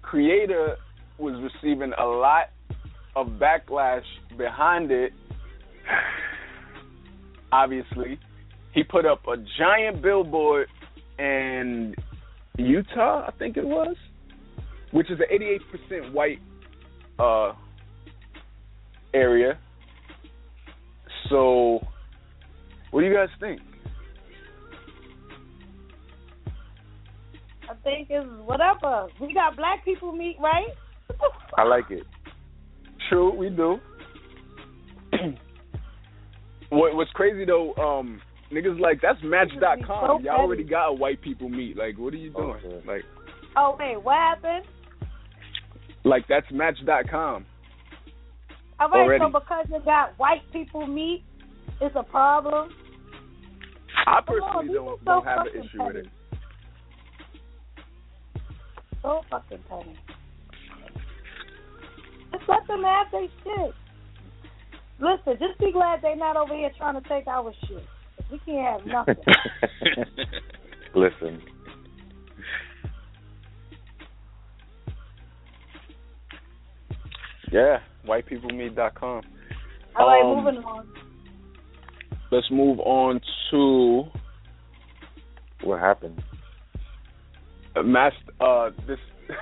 creator was receiving a lot of backlash behind it. Obviously, he put up a giant billboard in Utah, I think it was, which is an 88% white uh, area. So, what do you guys think? I think it's whatever. We got black people meet, right? I like it. True, we do. what What's crazy though, um, niggas like that's Match.com. Y'all already got a white people meet. Like, what are you doing? Okay. Like, Oh wait, what happened? like that's Match.com. All right, Already. so because you got white people meet, it's a problem. I Come on, personally you don't so don't have an fucking issue with petty. it. So fucking petty. Just let them have their shit. Listen, just be glad they not over here trying to take our shit. We can't have nothing. Listen. Yeah, whitepeoplemeet.com. All right, Um, moving on. Let's move on to What happened? uh, Master. Uh, this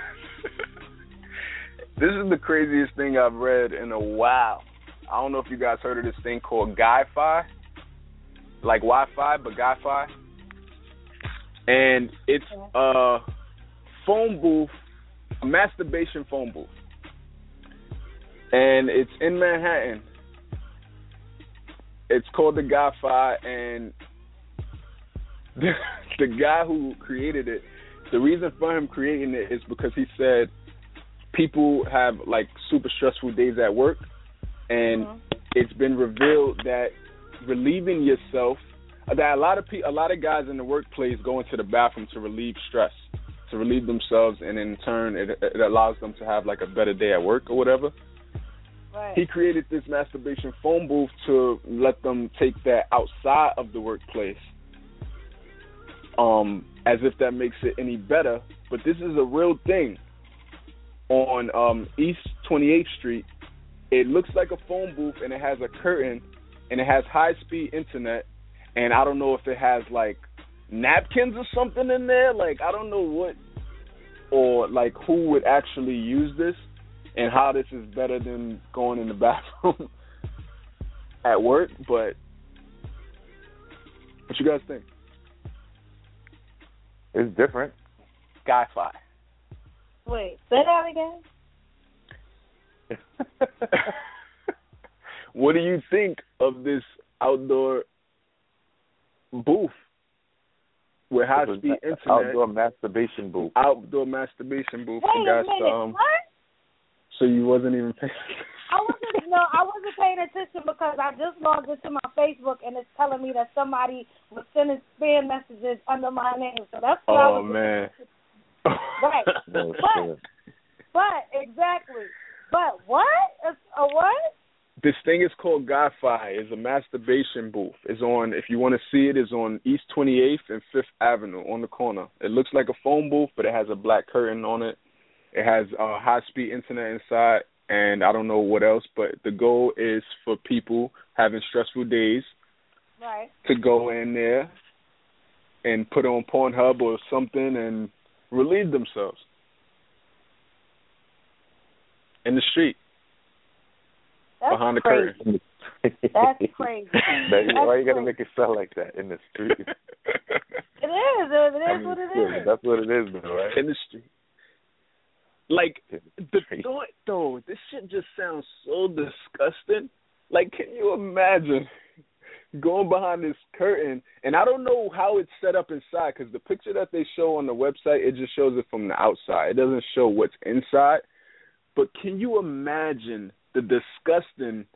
this is the craziest thing I've read in a while. I don't know if you guys heard of this thing called Guy-Fi, like Wi-Fi, but Guy-Fi, and it's a phone booth, a masturbation phone booth, and it's in Manhattan. It's called the Guy-Fi, and the, the guy who created it, the reason for him creating it is because he said people have like super stressful days at work, and Mhm. it's been revealed that relieving yourself that a lot of pe- a lot of guys in the workplace go into the bathroom to relieve stress, to relieve themselves, and in turn it, it allows them to have like a better day at work or whatever. Right. He created this masturbation phone booth to let them take that outside of the workplace. Um, as if that makes it any better, but this is a real thing. On um East 28th Street, it looks like a phone booth and it has a curtain and it has high speed internet and I don't know if it has like napkins or something in there. Like I don't know what or like who would actually use this and how this is better than going in the bathroom at work, but what you guys think? It's different. Guy fi. Wait, say that again. what do you think of this outdoor booth with high This speed an internet? Outdoor masturbation booth. outdoor masturbation booth Wait for a guys minute. to um what? so you wasn't even paying I wasn't no, I wasn't paying attention because I just logged into my Facebook and it's telling me that somebody was sending spam messages under my name. So that's what I Oh was man. Right. No, But- But exactly. But what? It's a what? This thing is called Guy-Fi. It's a masturbation booth. It's on if you want to see it, it's on East twenty eighth and Fifth Avenue on the corner. It looks like a phone booth but it has a black curtain on it. It has uh high speed internet inside and I don't know what else, but the goal is for people having stressful days Right. to go in there and put on Pornhub or something and relieve themselves in the street That's behind the crazy. curtain. That's crazy. That- That's why you gotta make it sound like that in the street? It is. It is I mean, what it yeah. That's what it is, though, right? in the street. Like the Street. thought though, this shit just sounds so disgusting. Like, can you imagine going behind this curtain? And I don't know how it's set up inside because the picture that they show on the website it just shows it from the outside. It doesn't show what's inside. But can you imagine the disgusting,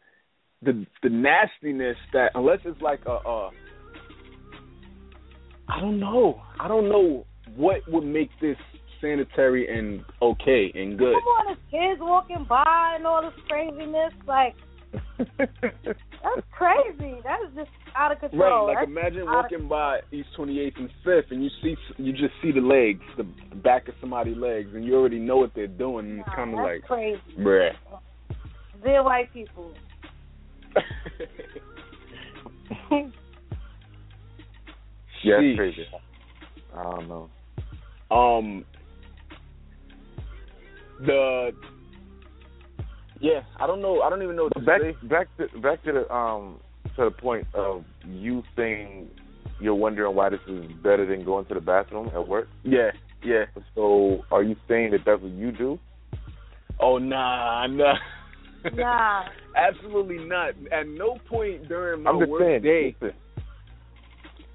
the the nastiness that unless it's like a, a I don't know. I don't know what would make this sanitary and okay and good. On, there's kids walking by and all this craziness. Like that's crazy. That is just out of control. Right, like That's imagine walking by East 28th and 5th, and you see you just see the legs, the, the back of somebody's legs, and you already know what they're doing. And it's kind of like, crazy. bruh. They're white people. Yeah, Sheesh. crazy. I don't know. Um, the yeah, I don't know. I don't even know what to Back say. back to back to the um to the point of you saying you're wondering why this is better than going to the bathroom at work. Yeah, yeah. So are you saying that that's what you do? Oh nah, nah. Nah. Absolutely not. At no point during my work saying. day. listen,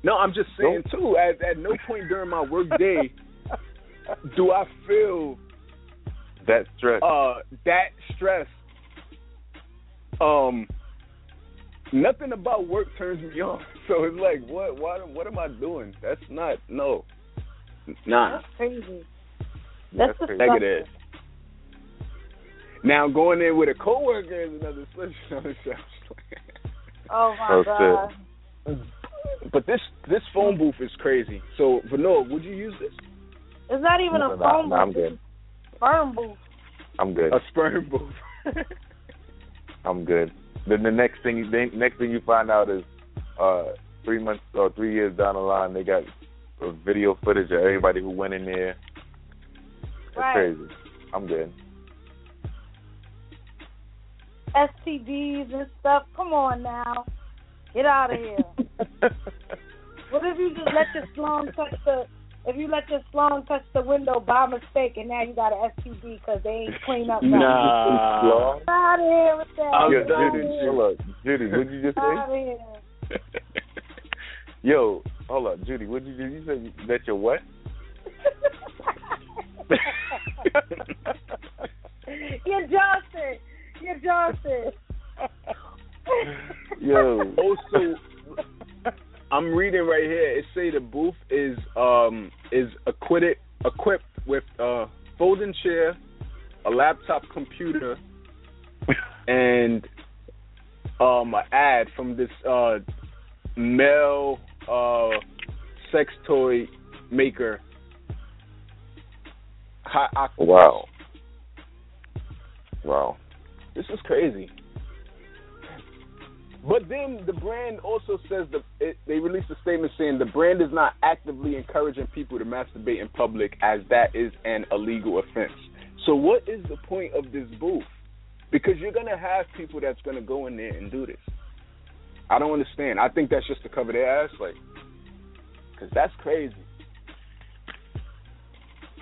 No, I'm just saying too. At at no point during my work day do I feel that stress. uh that stress. Um, nothing about work turns me on. So it's like, what, what, what am I doing? That's not no, nah, That's crazy. That's That's crazy. negative. Now going in with a coworker is another situation. Oh my Oh, god. but this this phone booth is crazy. So Vanilla, would you use this? It's not even No, a no, phone no, I'm booth. good. It's Sperm booth. I'm good. A sperm booth. I'm good. Then the next thing, you, the next thing you find out is, uh, three months or three years down the line, they got uh, video footage of everybody who went in there. It's Right. crazy. I'm good. STDs and stuff. Come on now, get out of here. what if you just let your slong touch the? If you let your slong touch the window by mistake, and now you got an STD because they ain't clean up. nothing. Nah. Get out of here with that. I'm Yo, Judy, here. hold up. Judy, what did you just Get say? outta here. Yo, hold up, Judy, what did you you say? You let your what? You're Johnson. You're Johnson. Yo. also, I'm reading right here. It say the booth is um is equipped equipped with a folding chair, a laptop computer, and um an ad from this uh male uh sex toy maker. Hot Wow. Wow. This is crazy. But then the brand also says that it, they released a statement saying the brand is not actively encouraging people to masturbate in public as that is an illegal offense. So what is the point of this booth? Because you're gonna have people that's gonna go in there and do this. I don't understand. I think that's just to cover their ass, like, because that's crazy.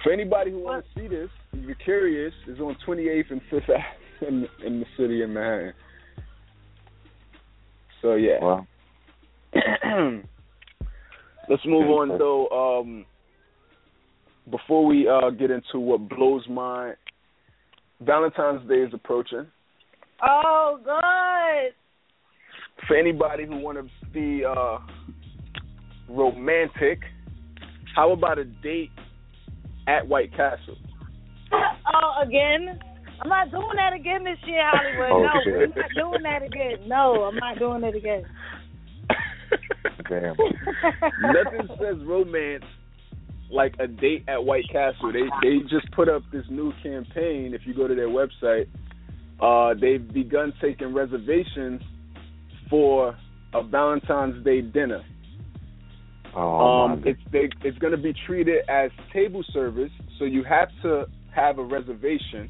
For anybody who wants to see this, if you're curious, it's on 28th and 5th Ave in, in the city of Manhattan. So yeah. Wow. Let's move on though. Um, before we uh, get into what blows my Valentine's Day is approaching. Oh, good. For anybody who want to be uh, romantic, how about a date at White Castle? Oh, again? I'm not doing that again this year, Holliewood. Oh, no, shit. we're not doing that again. No, I'm not doing it again. Damn. Nothing says romance like a date at White Castle. They they just put up this new campaign. If you go to their website, uh, they've begun taking reservations for a Valentine's Day dinner. Oh, um, it's they, it's going to be treated as table service, so you have to have a reservation.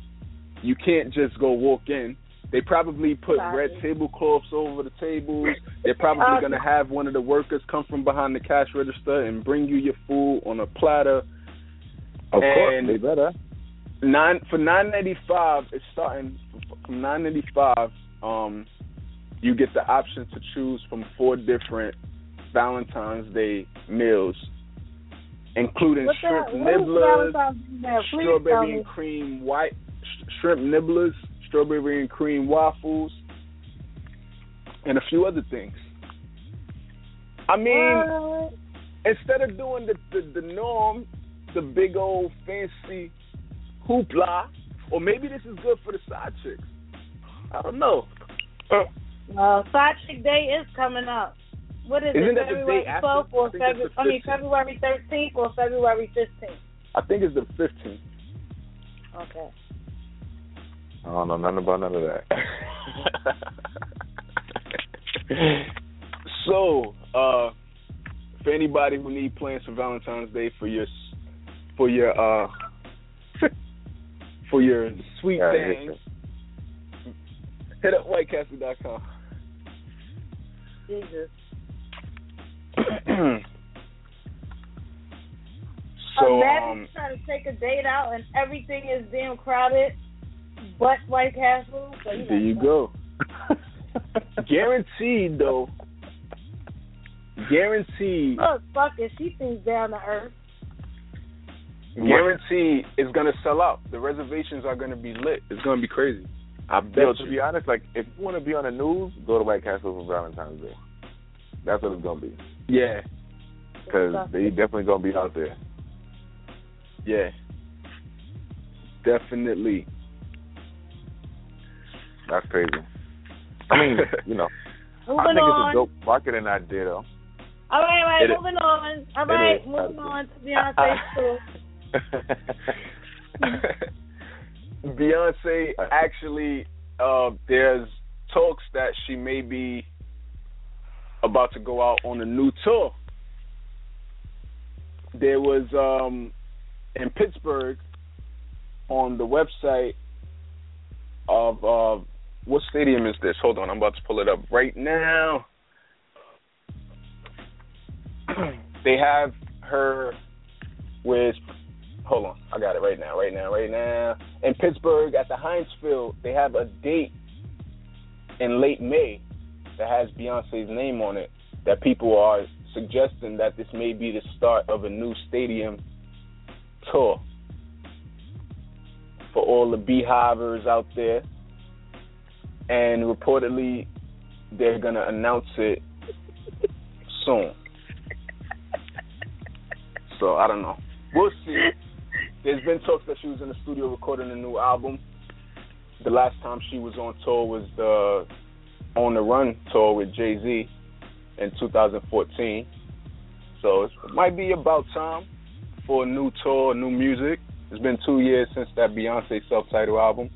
You can't just go walk in. They probably put red tablecloths over the tables. They're probably Okay. going to have one of the workers come from behind the cash register and bring you your food on a platter. Of course, and- they better. Nine for nine ninety five. It's starting from nine ninety five. Um, you get the option to choose from four different Valentine's Day meals, including What the shrimp what is nibblers, Valentine's Day? Please tell strawberry and cream white sh- shrimp nibblers, strawberry and cream waffles, and a few other things. I mean, What? instead of doing the, the the norm, the big old fancy hoopla, or maybe this is good for the side chicks. I don't know. Well, Side Chick Day is coming up. What is Isn't it? that the February day 12th or February? I mean February 13th or February 15th. I think it's the 15th. Okay. I don't know nothing about none of that. so, uh, for anybody who need plans for Valentine's Day for your for your uh for your sweet Yeah, things, hit up whitecastle.com. Jesus. so Imagine um, trying to take a date out and everything is damn crowded, but White Castle. So you there you go. Guaranteed though. Guaranteed. Look, fuck it. She thinks down to earth. Guaranteed it's gonna sell out. The reservations are gonna be lit. It's gonna be crazy. I bet Yo, to you. be honest, like if you want to be on the news, go to White Castle for Valentine's Day. That's what it's gonna be. Yeah, Because they definitely gonna be out there. yeah. Definitely. That's crazy. I mean, you know, Moving I think on. it's a dope marketing idea though. All right, all right, It is. moving on. All It right, is. moving on to Beyonce's tour. Beyonce actually, uh, there's talks that she may be about to go out on a new tour. There was um, in Pittsburgh on the website of uh, what stadium is this? Hold on, I'm about to pull it up right now. they have her with hold on, I got it right now, right now, right now. In Pittsburgh at the Heinz Field, they have a date in late May that has Beyonce's name on it. That people are suggesting that this may be the start of a new stadium tour for all the beehivers out there. And reportedly, they're gonna announce it soon. So I don't know. We'll see. There's been talks that she was in the studio recording a new album. The last time she was on tour was the On the Run tour with Jay Z in 2014. So it might be about time for a new tour, new music. It's been two years since that Beyonce self-titled album.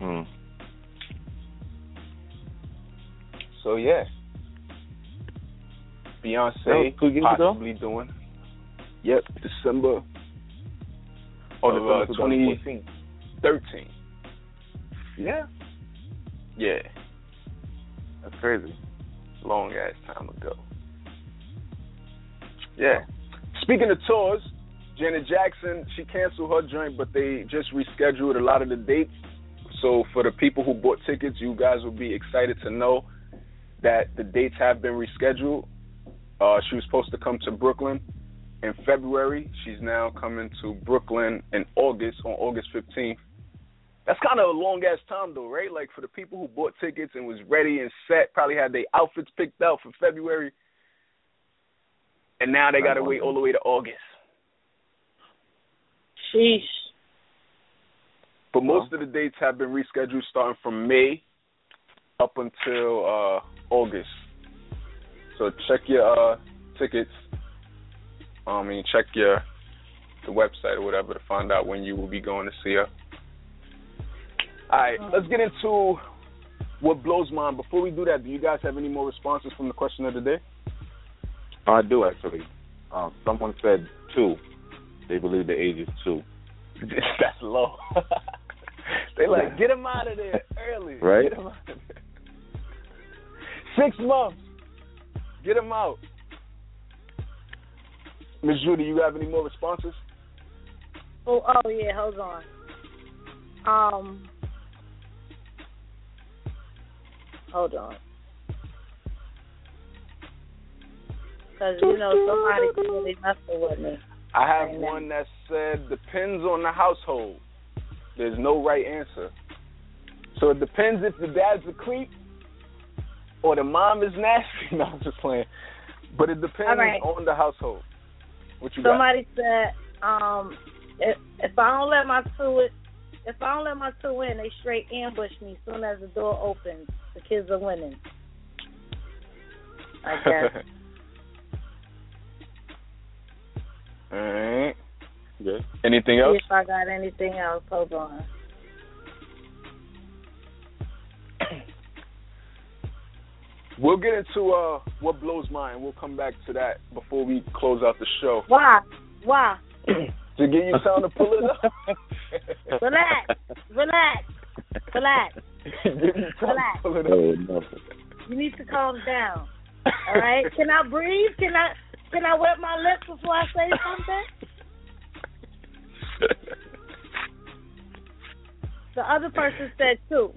Mm. So yeah, Beyonce That was two years ago? possibly doing. Yep, December Oh, of uh, December 2014. 2013. Yeah, Yeah, that's crazy. long ass time ago. Yeah. Speaking of tours, Janet Jackson, she canceled her joint, but they just rescheduled a lot of the dates. So for the people who bought tickets, you guys will be excited to know that the dates have been rescheduled. Uh, she was supposed to come to Brooklyn in February. She's now coming to Brooklyn in August, on August 15th. That's kind of a long ass time though, right? Like for the people who bought tickets and was ready and set, probably had their outfits picked out for February, and now they got to wait all the way to August. Sheesh. But most of the dates have been rescheduled starting from May up until uh August. So check your uh tickets. I mean check your the website or whatever to find out when you will be going to see her. Alright, let's get into what blows mine. Before we do that, do you guys have any more responses from the question of the day? I do actually. Um, someone said two. They believe the age is two. That's low. they like get him out of there early. Right. Get him out of there. Six months. Get him out. Miss Judy, you have any more responses? Oh, oh yeah. Hold on. Um. Hold on. Because you know somebody's really messing with me. I have Amen. one that said depends on the household. There's no right answer. So it depends if the dad's a creep or the mom is nasty. No, I'm just playing. But it depends right. on the household. What you got? Somebody said, um, if if I don't let my two if I don't let my two in, they straight ambush me. As soon as the door opens, the kids are winning. I guess. All right. Good. Anything else? if I got anything else. Hold on. We'll get into uh what blows mine. We'll come back to that before we close out the show. Why? Why? To give you time to pull it up. Relax. Relax. Relax. give you time Relax. to pull it Oh, up. You need to calm down. All right? Can I breathe? Can I can I wet my lips before I say something? The other person said two.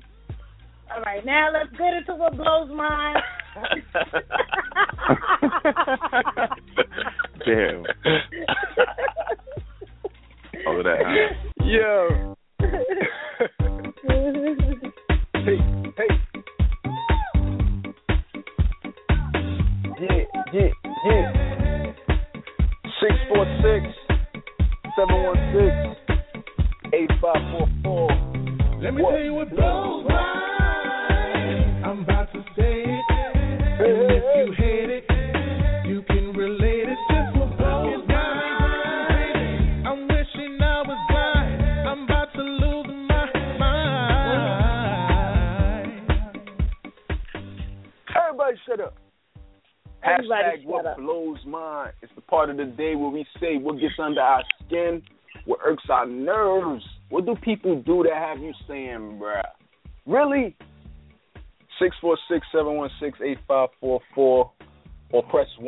All right, now let's get into what blows mine. Damn. All of that. Huh? Yo.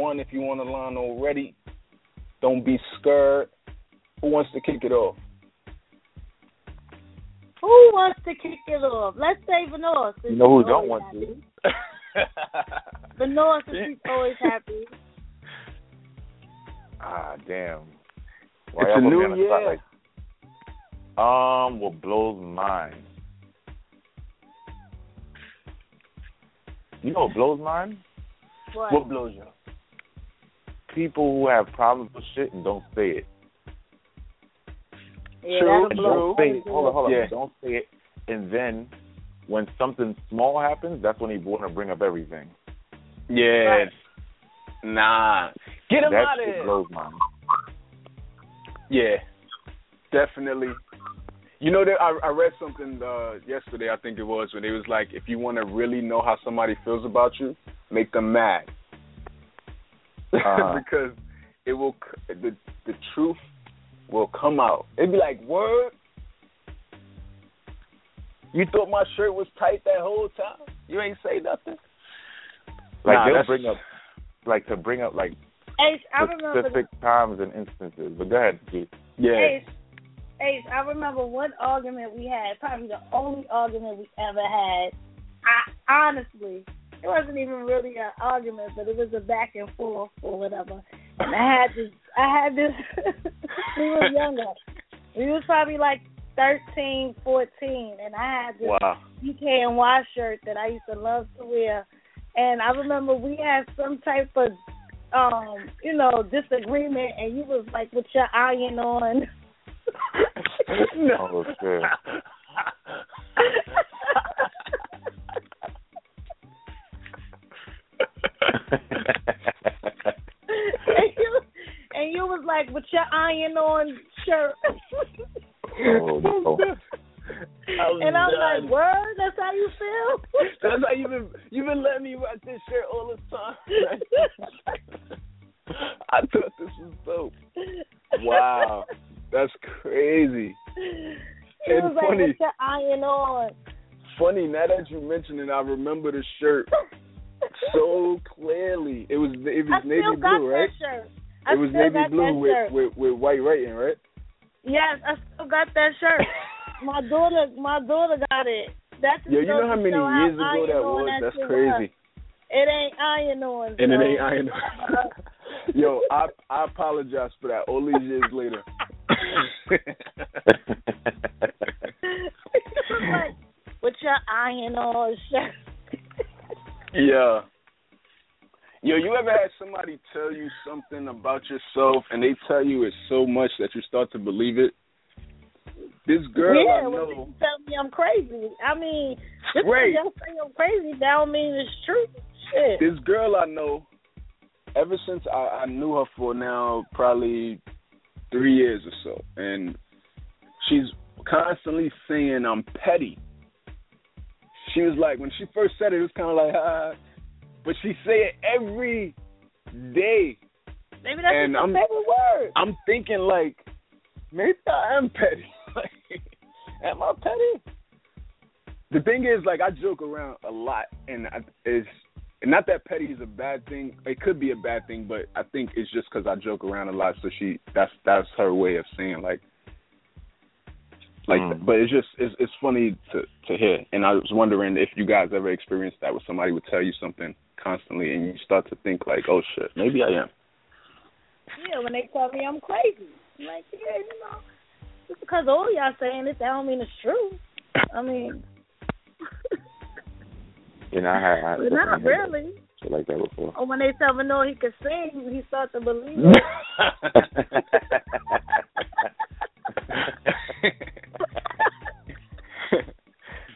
One if you want the line already. Don't be scared. Who wants to kick it off? Who wants to kick it off? Let's say Venus. You know who don't want to? Venus, since she's always happy. Ah, damn. Why It's a new on the spot like- um, what blows mine? You know what blows mine? What? What blows you? People who have problems with shit and don't say it. yeah, True, that'll true. Don't say it. Hold on, hold on. Yeah. Don't say it. And then when something small happens, that's when he want to bring up everything. Yeah. Right. Nah. Get him that out of shit here. blows mine. Yeah, definitely. You know that I, I read something uh, yesterday. I think it was when it was like, if you want to really know how somebody feels about you, make them mad, Uh-huh. because it will the the truth will come out. It'd be like, word. You thought my shirt was tight that whole time? You ain't say nothing. Like Nah, they'll bring up, like to bring up like Ace, I remember. specific times and instances. But go ahead, Keith. Yeah. Ace, Ace, I remember one argument we had. Probably the only argument we ever had. I honestly, it wasn't even really an argument, but it was a back and forth or whatever. And I had this. I had this. we were younger. We was probably like thirteen, fourteen, and I had this Wow. DKNY shirt that I used to love to wear. And I remember we had some type of um, you know, disagreement and you was like with your iron on. Oh, and you and you was like with your iron on shirt. Oh, no. and I'm like, Word, that's how you feel? That's how you've been you've been letting me rock this shirt all the time. I thought this was dope. Wow. That's crazy. He And was funny. with your iron on. Funny, now that you mention it, I remember the shirt so clearly. It was it was I navy blue, right? shirt. It was navy blue with, with with white writing, right? Yes, I still got that shirt. my daughter, my daughter got it. That's Yo, you know how many years ago that was? That's crazy. It ain't iron on. And it ain't iron. Yo, I I apologize for that. All these years later. with your iron on shirt. Yeah. Yo, you ever had somebody tell you something about yourself and they tell you it so much that you start to believe it? This girl yeah, I know. people tell me I'm crazy. I mean, just Right. because say I'm crazy, that don't mean it's true. Shit. this girl I know, ever since I, I knew her for now probably three years or so, and she's constantly saying I'm petty. She was like, when she first said it, it was kind of like, ah, but she say it every day. Maybe that's and I'm- favorite word. I'm thinking like, maybe I am petty. like, am I petty? The thing is, like, I joke around a lot, and I, it's and not that petty is a bad thing. It could be a bad thing, but I think it's just because I joke around a lot. So she, that's that's her way of saying like, like. Mm. But it's just it's it's funny to to hear, and I was wondering if you guys ever experienced that, where somebody would tell you something constantly, and you start to think like, oh shit, maybe I am. Yeah, when they tell me I'm crazy. I'm like, yeah, you know, just because all y'all saying it, that don't mean it's true. I mean, You know, I had, I had not really. shit like that before. Or when they tell me no, he can sing, he starts to believe it.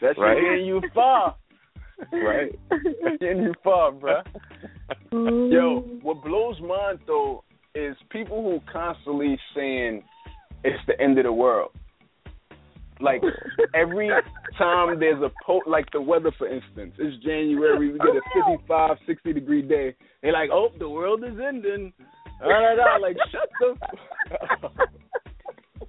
That's Right. getting you far. right? That's getting you far, bruh. Yo, mm. what blows mine though is people who constantly saying it's the end of the world. Like every time there's a po like the weather for instance, it's January, we get a 55, 60 degree day. They're like, oh, the world is ending. Da, da, da. Like, shut the.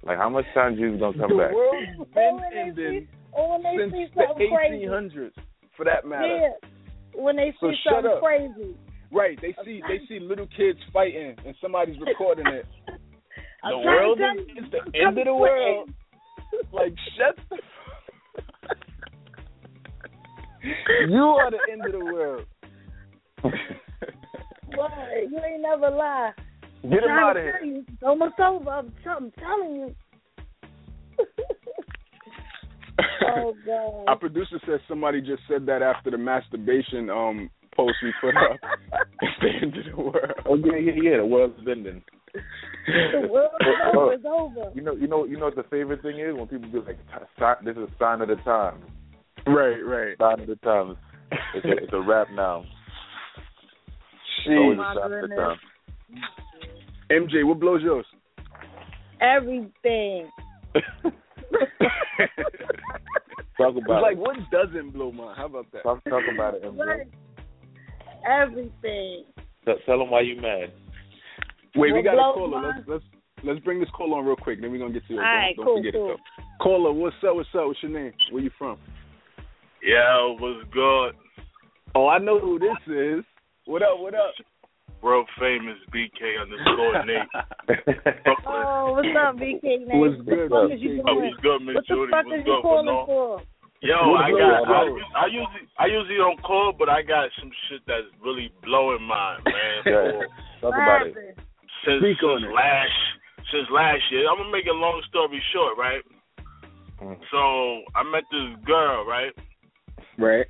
F- Like, how much time you gonna come the back? world's Or been when ending see, or when they since the something crazy. 1800s. for that matter. Yeah. When they So see shut something up. crazy. Right. They see they see little kids fighting and somebody's recording it. I'm the world tell is it's the I'm end of the quitting. world. Like shut the You are the end of the world. Boy, you ain't never lie. Get him out of here. you, It's almost over. I'm, t- I'm telling you. oh God. Our producer says somebody just said that after the masturbation um post we put up. it's the end of the world. Oh yeah, yeah, yeah. The world's ending. the world is over. You know, you know, you know what the favorite thing is when people be like, "This is a sign of the time." Right, right. Sign of the times. It's a, it's a rap now. It's Jeez. always my a sign of the goodness. Time. MJ, what blows yours? Everything. Talk It's about like it. what doesn't blow mine? How about that? Talk, talk about it, MJ. Right. Everything. Tell, tell them why you mad. Wait, we got a blows caller. mine? Let's let's let's bring this caller on real quick. Then we're gonna get to it. All right, don't, cool, don't forget cool. it though. Caller, what's up? What's up? What's your name? Where you from? Yeah, what's good? Oh, I know who this is. What up? What up? World famous BK underscore Nate. Oh, what's up, BK? Nate? What's What good, the fuck BK? is you Oh, doing? what's good, Miss What the Judy? fuck What's is you good, calling for? Yo, What's I good, got. I, bro? I usually I usually don't call, but I got some shit that's really blowing mine, man. Yeah. Talk about it. Since Speak on since it. last since last year. I'm gonna make a long story short, right? Mm. So I met this girl, right? Right.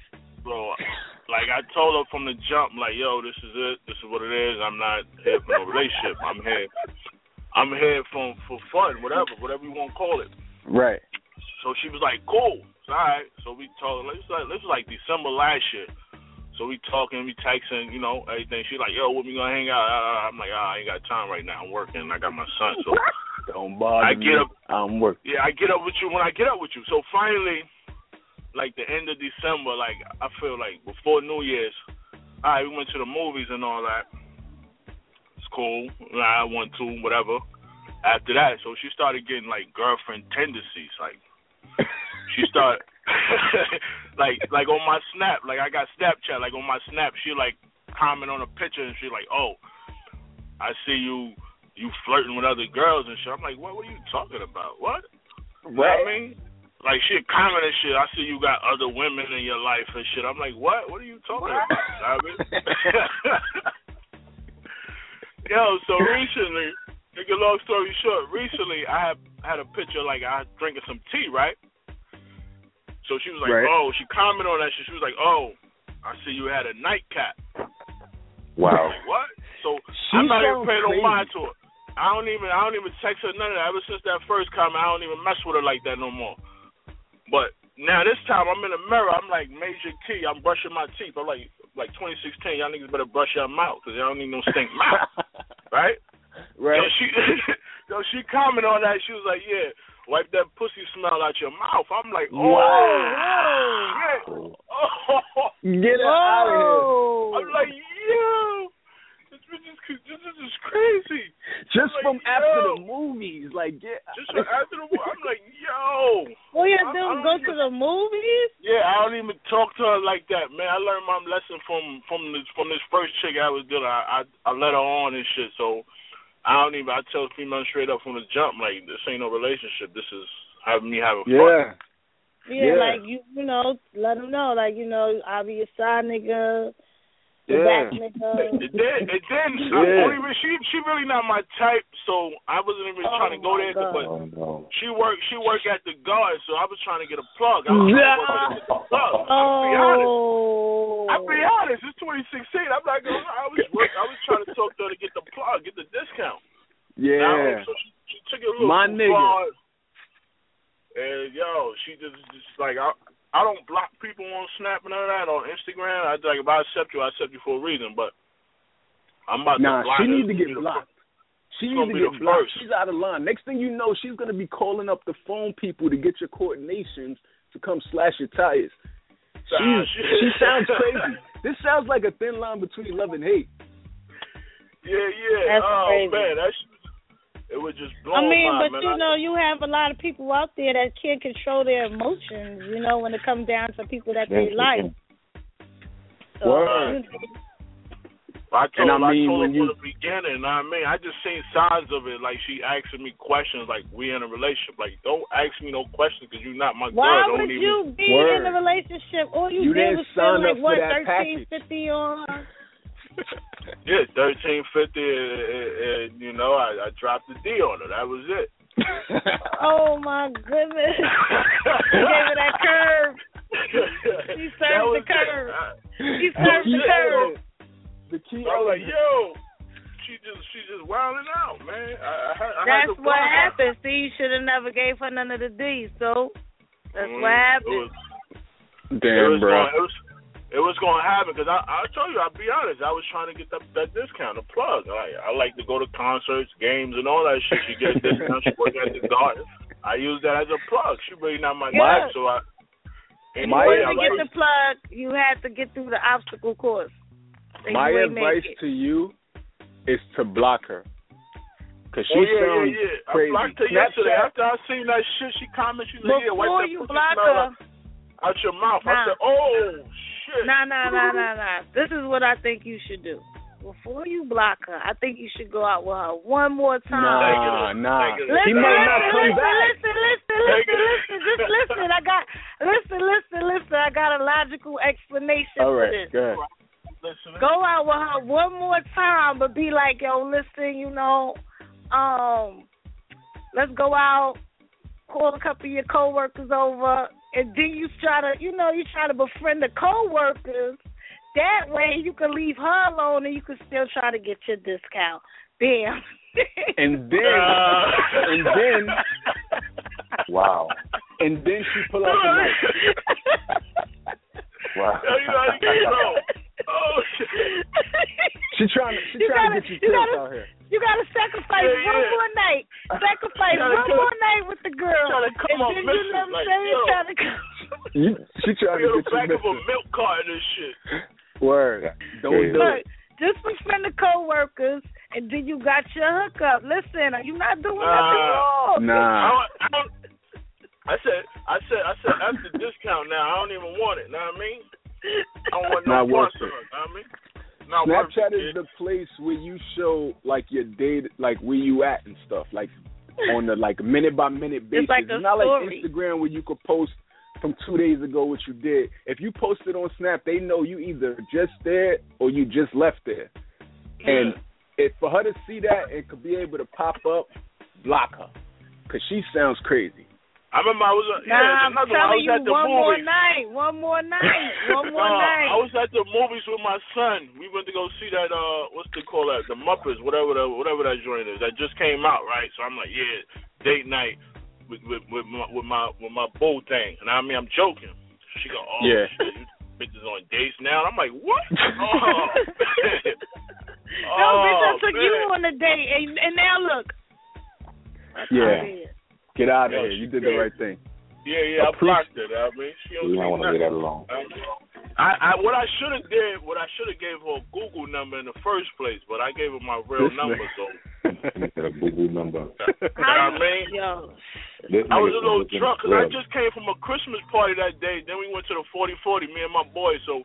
So like I told her from the jump, like, yo, this is it, this is what it is. I'm not here for no relationship. I'm here I'm here for for fun, whatever, whatever you want to call it. Right. So she was like, cool. It's all right. So we talking. This like this was like December last year. So we talking, we texting, you know, everything. She like, yo, when we gonna hang out? Uh, I'm like, ah, I ain't got time right now. I'm working. I got my son. So Don't bother I me. get up- I'm working. yeah, I get up with you when I get up with you. So finally, like the end of December, like I feel like before New Year's, all right, we went to the movies and all that. It's cool. I went to whatever. After that, so she started getting like girlfriend tendencies. Like she started like like on my snap, like I got Snapchat, like on my snap, she like comment on a picture and she like, oh, I see you you flirting with other girls and shit. I'm like, what? What are you talking about? What? You know what I mean? Like shit, comment and shit. I see you got other women in your life and shit. I'm like, what? What are you talking about? What I mean? Yo, so recently, make a long story short, recently I had had a picture like I was drinking some tea, right? So she was like, Right. oh, she commented on that shit. She was like, oh, I see you had a nightcap. Wow. Like what? So She I'm not even sounds paying no mind to her. I don't even I don't even text her none of that. Ever since that first comment, I don't even mess with her like that no more. But now this time I'm in the mirror. I'm like Major Key. I'm brushing my teeth. I'm like like 2016. Y'all niggas better brush your mouth because y'all don't need no stink mouth, right? right. So she so she commented on that. She was like, yeah. Wipe that pussy smell out your mouth. I'm like, oh, shit. Oh, Get her out of here. I'm like, yo, this is this is crazy. Just like, from after yo. the movies, like get. Just after the, I'm like, yo. All you I- have to do I is don't go even- to the movies? Yeah, I don't even talk to her like that, man. I learned my lesson from from this from this first chick I was dealing. I I, I let her on and shit. So I don't even. I tell females straight up from the jump, like this ain't no relationship. This is having me having fun. Yeah. Yeah, Yeah. like you, you know, let them know, like you know, I'll be your side nigga, your Yeah. It did. It did. Yeah. I only, she she really not my type, so I wasn't even Oh, trying to oh go there. God. But Oh no. she worked she worked at the guard, so I was trying to get a plug. I was trying to work with the plug. I'll be honest. Oh, I'll be honest. It's 2016. I'm not gonna. I was work, I was trying to talk to her to get the plug, get the discount. Yeah. Now, so she, she took it a little My nigga. far. And yo, she just just like I I don't block people on Snap and none of that on Instagram. I like if I accept you, I accept you for a reason. But I'm about Nah, to block she her. need to get gonna be the blocked. She It's needs gonna get blocked. first. She's out of line. Next thing you know, she's gonna be calling up the phone people to get your coordinations to come slash your tires. Nah, She's, she- she sounds crazy. This sounds like a thin line between love and hate. Yeah, yeah. That's oh crazy. man, that's it would just blow I mean, my but man. you I- know, you have a lot of people out there that can't control their emotions. You know, when it comes down to people that they like. So, Word. you know, I told, And I mean, told her when you- from the beginning. I mean, I just seen signs of it. Like she asking me questions, like we in a relationship. Like don't ask me no questions because you're not my why girl. Don't would even. you be Word. in a relationship? All you, You did didn't was sign spend like up for what that thirteen package. fifty on her. Yeah, thirteen fifty, and you know, I, I dropped the D on her. That was it. Oh my goodness! you gave her that curve. She served the was it. curve. She served the curve. The key I was like, yo, she just she just wilding out, man. I, I, had- I had That's what happened. See, you should have never gave her none of the D. So that's Mm, what It happened. was, it Damn, was bro. Going, it was it was going to happen because I I told you I'll be honest. I was trying to get that that discount, a plug. I I like to go to concerts, games, and all that shit. She get a discount. She work at the garden. I use that as a plug. She really not my Yeah. type, so I. My Anyway, to I get like- the plug, you had to get through the obstacle course. My advice to you is to block her. Cause she oh yeah, sounds yeah, yeah. crazy. I blocked her yesterday after I seen that shit. She commented, she like, "Yeah, wipe Before that you block her, out your mouth." I said, "Oh shit." nah, nah, nah, nah, nah. This is what I think you should do. Before you block her, I think you should go out with her one more time. Nah, nah. Negative. He Listen, might not listen, come listen, back. listen, listen, listen, listen. Just listen. I got listen, listen, listen. I got a logical explanation All for this. good. Listen, Go out with her one more time, but be like, yo, listen, you know, um, let's go out, call a couple of your coworkers over, and then you try to, you know, you try to befriend the coworkers. That way, you can leave her alone, and you can still try to get your discount. Bam. And then, Uh. and then, Wow. and then she pull out the knife. Wow. Yo, you know how you get. Oh shit. She trying to, she You trying gotta- to get you you killed gotta- out here. You gotta sacrifice Yeah, one yeah. more night. Sacrifice one come- more night with the girl. Tryna come and on then you mission, know what I'm like, saying? yo. Try to come. You, she trying to get the back you of a milk carton and shit. Word. Don't Crazy. do Look, it. just befriend the coworkers, and then you got your hookup. Listen, are you're not doing Nah. nothing wrong. I, Nah. don't, I, don't, I said, I said, I said, F the discount now. I don't even want it. Know what I mean? I don't want no Not worth parts of it. it. Know what I mean? Not Snapchat is the place where you show like your date, like where you at and stuff, like on the like minute by minute basis. It's like not story. like Instagram where you could post from two days ago what you did. If you post it on Snap, they know you either just there or you just left there. And if for her to see that and could be able to pop up, block her, cause she sounds crazy. I remember I was, uh, yeah, Nah, I'm another telling was you, at the one more night, one more night, one more No, night. I was at the movies with my son. We went to go see that uh what's they call that? The Muppets, whatever the whatever that joint is. That just came out, right? So I'm like, yeah, date night with with with my with my with my boo thing. And I mean I'm joking. She go, Oh Yeah. shit, you bitches on dates now? And I'm like, What? Oh man. no, bitch, I Oh, took man. you on a date, and, and now look. That's Yeah. How it is. Get out of here. You did the right thing. Yeah, yeah, I blocked it. I mean, she don't You see might want to nothing. leave that alone. I, I what I should have did, what I should have gave her a Google number in the first place, but I gave her my real This number. So You said a boo boo number. you know what I mean? Yo, I was a little drunk because I just came from a Christmas party that day. Then we went to the forty forty, me and my boy. So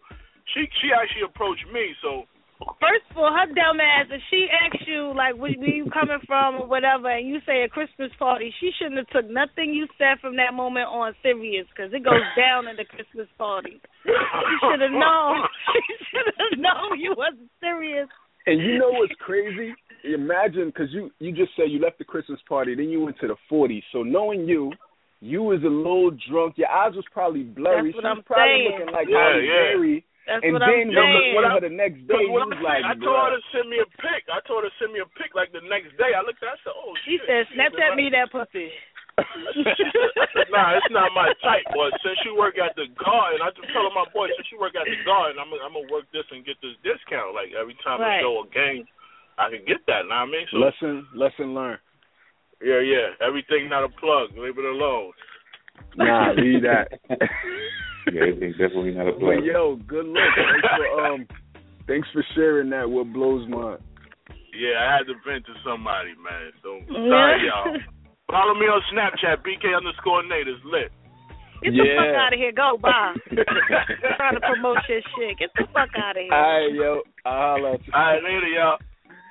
she she actually approached me. So First of all, her dumb ass, if she asks you, like, where, where you coming from or whatever, and you say a Christmas party, she shouldn't have took nothing you said from that moment on serious, because it goes down in the Christmas party. She should have known. She should have known you wasn't serious. And you know what's crazy? Imagine, because you you just said you left the Christmas party, then you went to the 40s. So knowing you, you was a little drunk. Your eyes was probably blurry. That's what she I'm was probably saying. looking like Yeah, Halle yeah. Berry. That's And what then I'm you saying. look at her the next day, you what was I, like, I told her to send me a pic. I told her to send me a pic like the next day. I looked at, her, I said, "Oh She shit." said, She Snapchat was me that pussy. nah, it's not my type. boy. since you work at the garden, I just tell my boy, since you work at the garden, I'm gonna I'm gonna work this and get this discount. Like every time Right. I show a game, I can get that. Know what I mean? So lesson, lesson learned. yeah, yeah. Everything not a plug. Leave it alone. Nah, leave that. Yeah, everything's definitely not a but plug. yo, good luck. Thanks for um, thanks for sharing that. What blows my Yeah, I had to vent to somebody, man. So sorry, y'all. Follow me on Snapchat, BK underscore Nate is lit. Get the fuck out of here. Go, bye. trying to promote your shit. Get the fuck out of here. All right, yo. I'll holler at you. All right, later, y'all.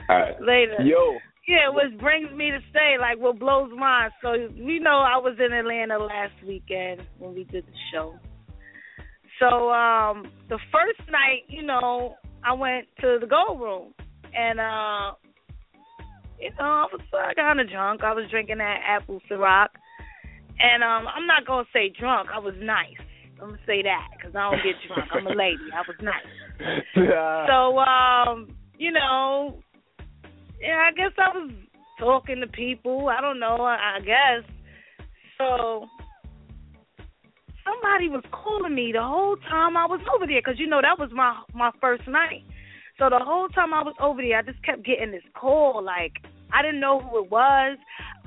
All right. Later. Yo. Yeah, which brings me to say, like, what blows mine. So, you know, I was in Atlanta last weekend when we did the show. So, um, the first night, you know, I went to the gold room, and uh, you know, I was uh, kind of drunk. I was drinking that apple Ciroc, and um, I'm not gonna say drunk. I was nice. I'm gonna say that because I don't get drunk. I'm a lady. I was nice. So, um, you know, yeah, I guess I was talking to people. I don't know. I, I guess so. Somebody was calling me the whole time I was over there because you know that was my my first night. So the whole time I was over there, I just kept getting this call. Like I didn't know who it was.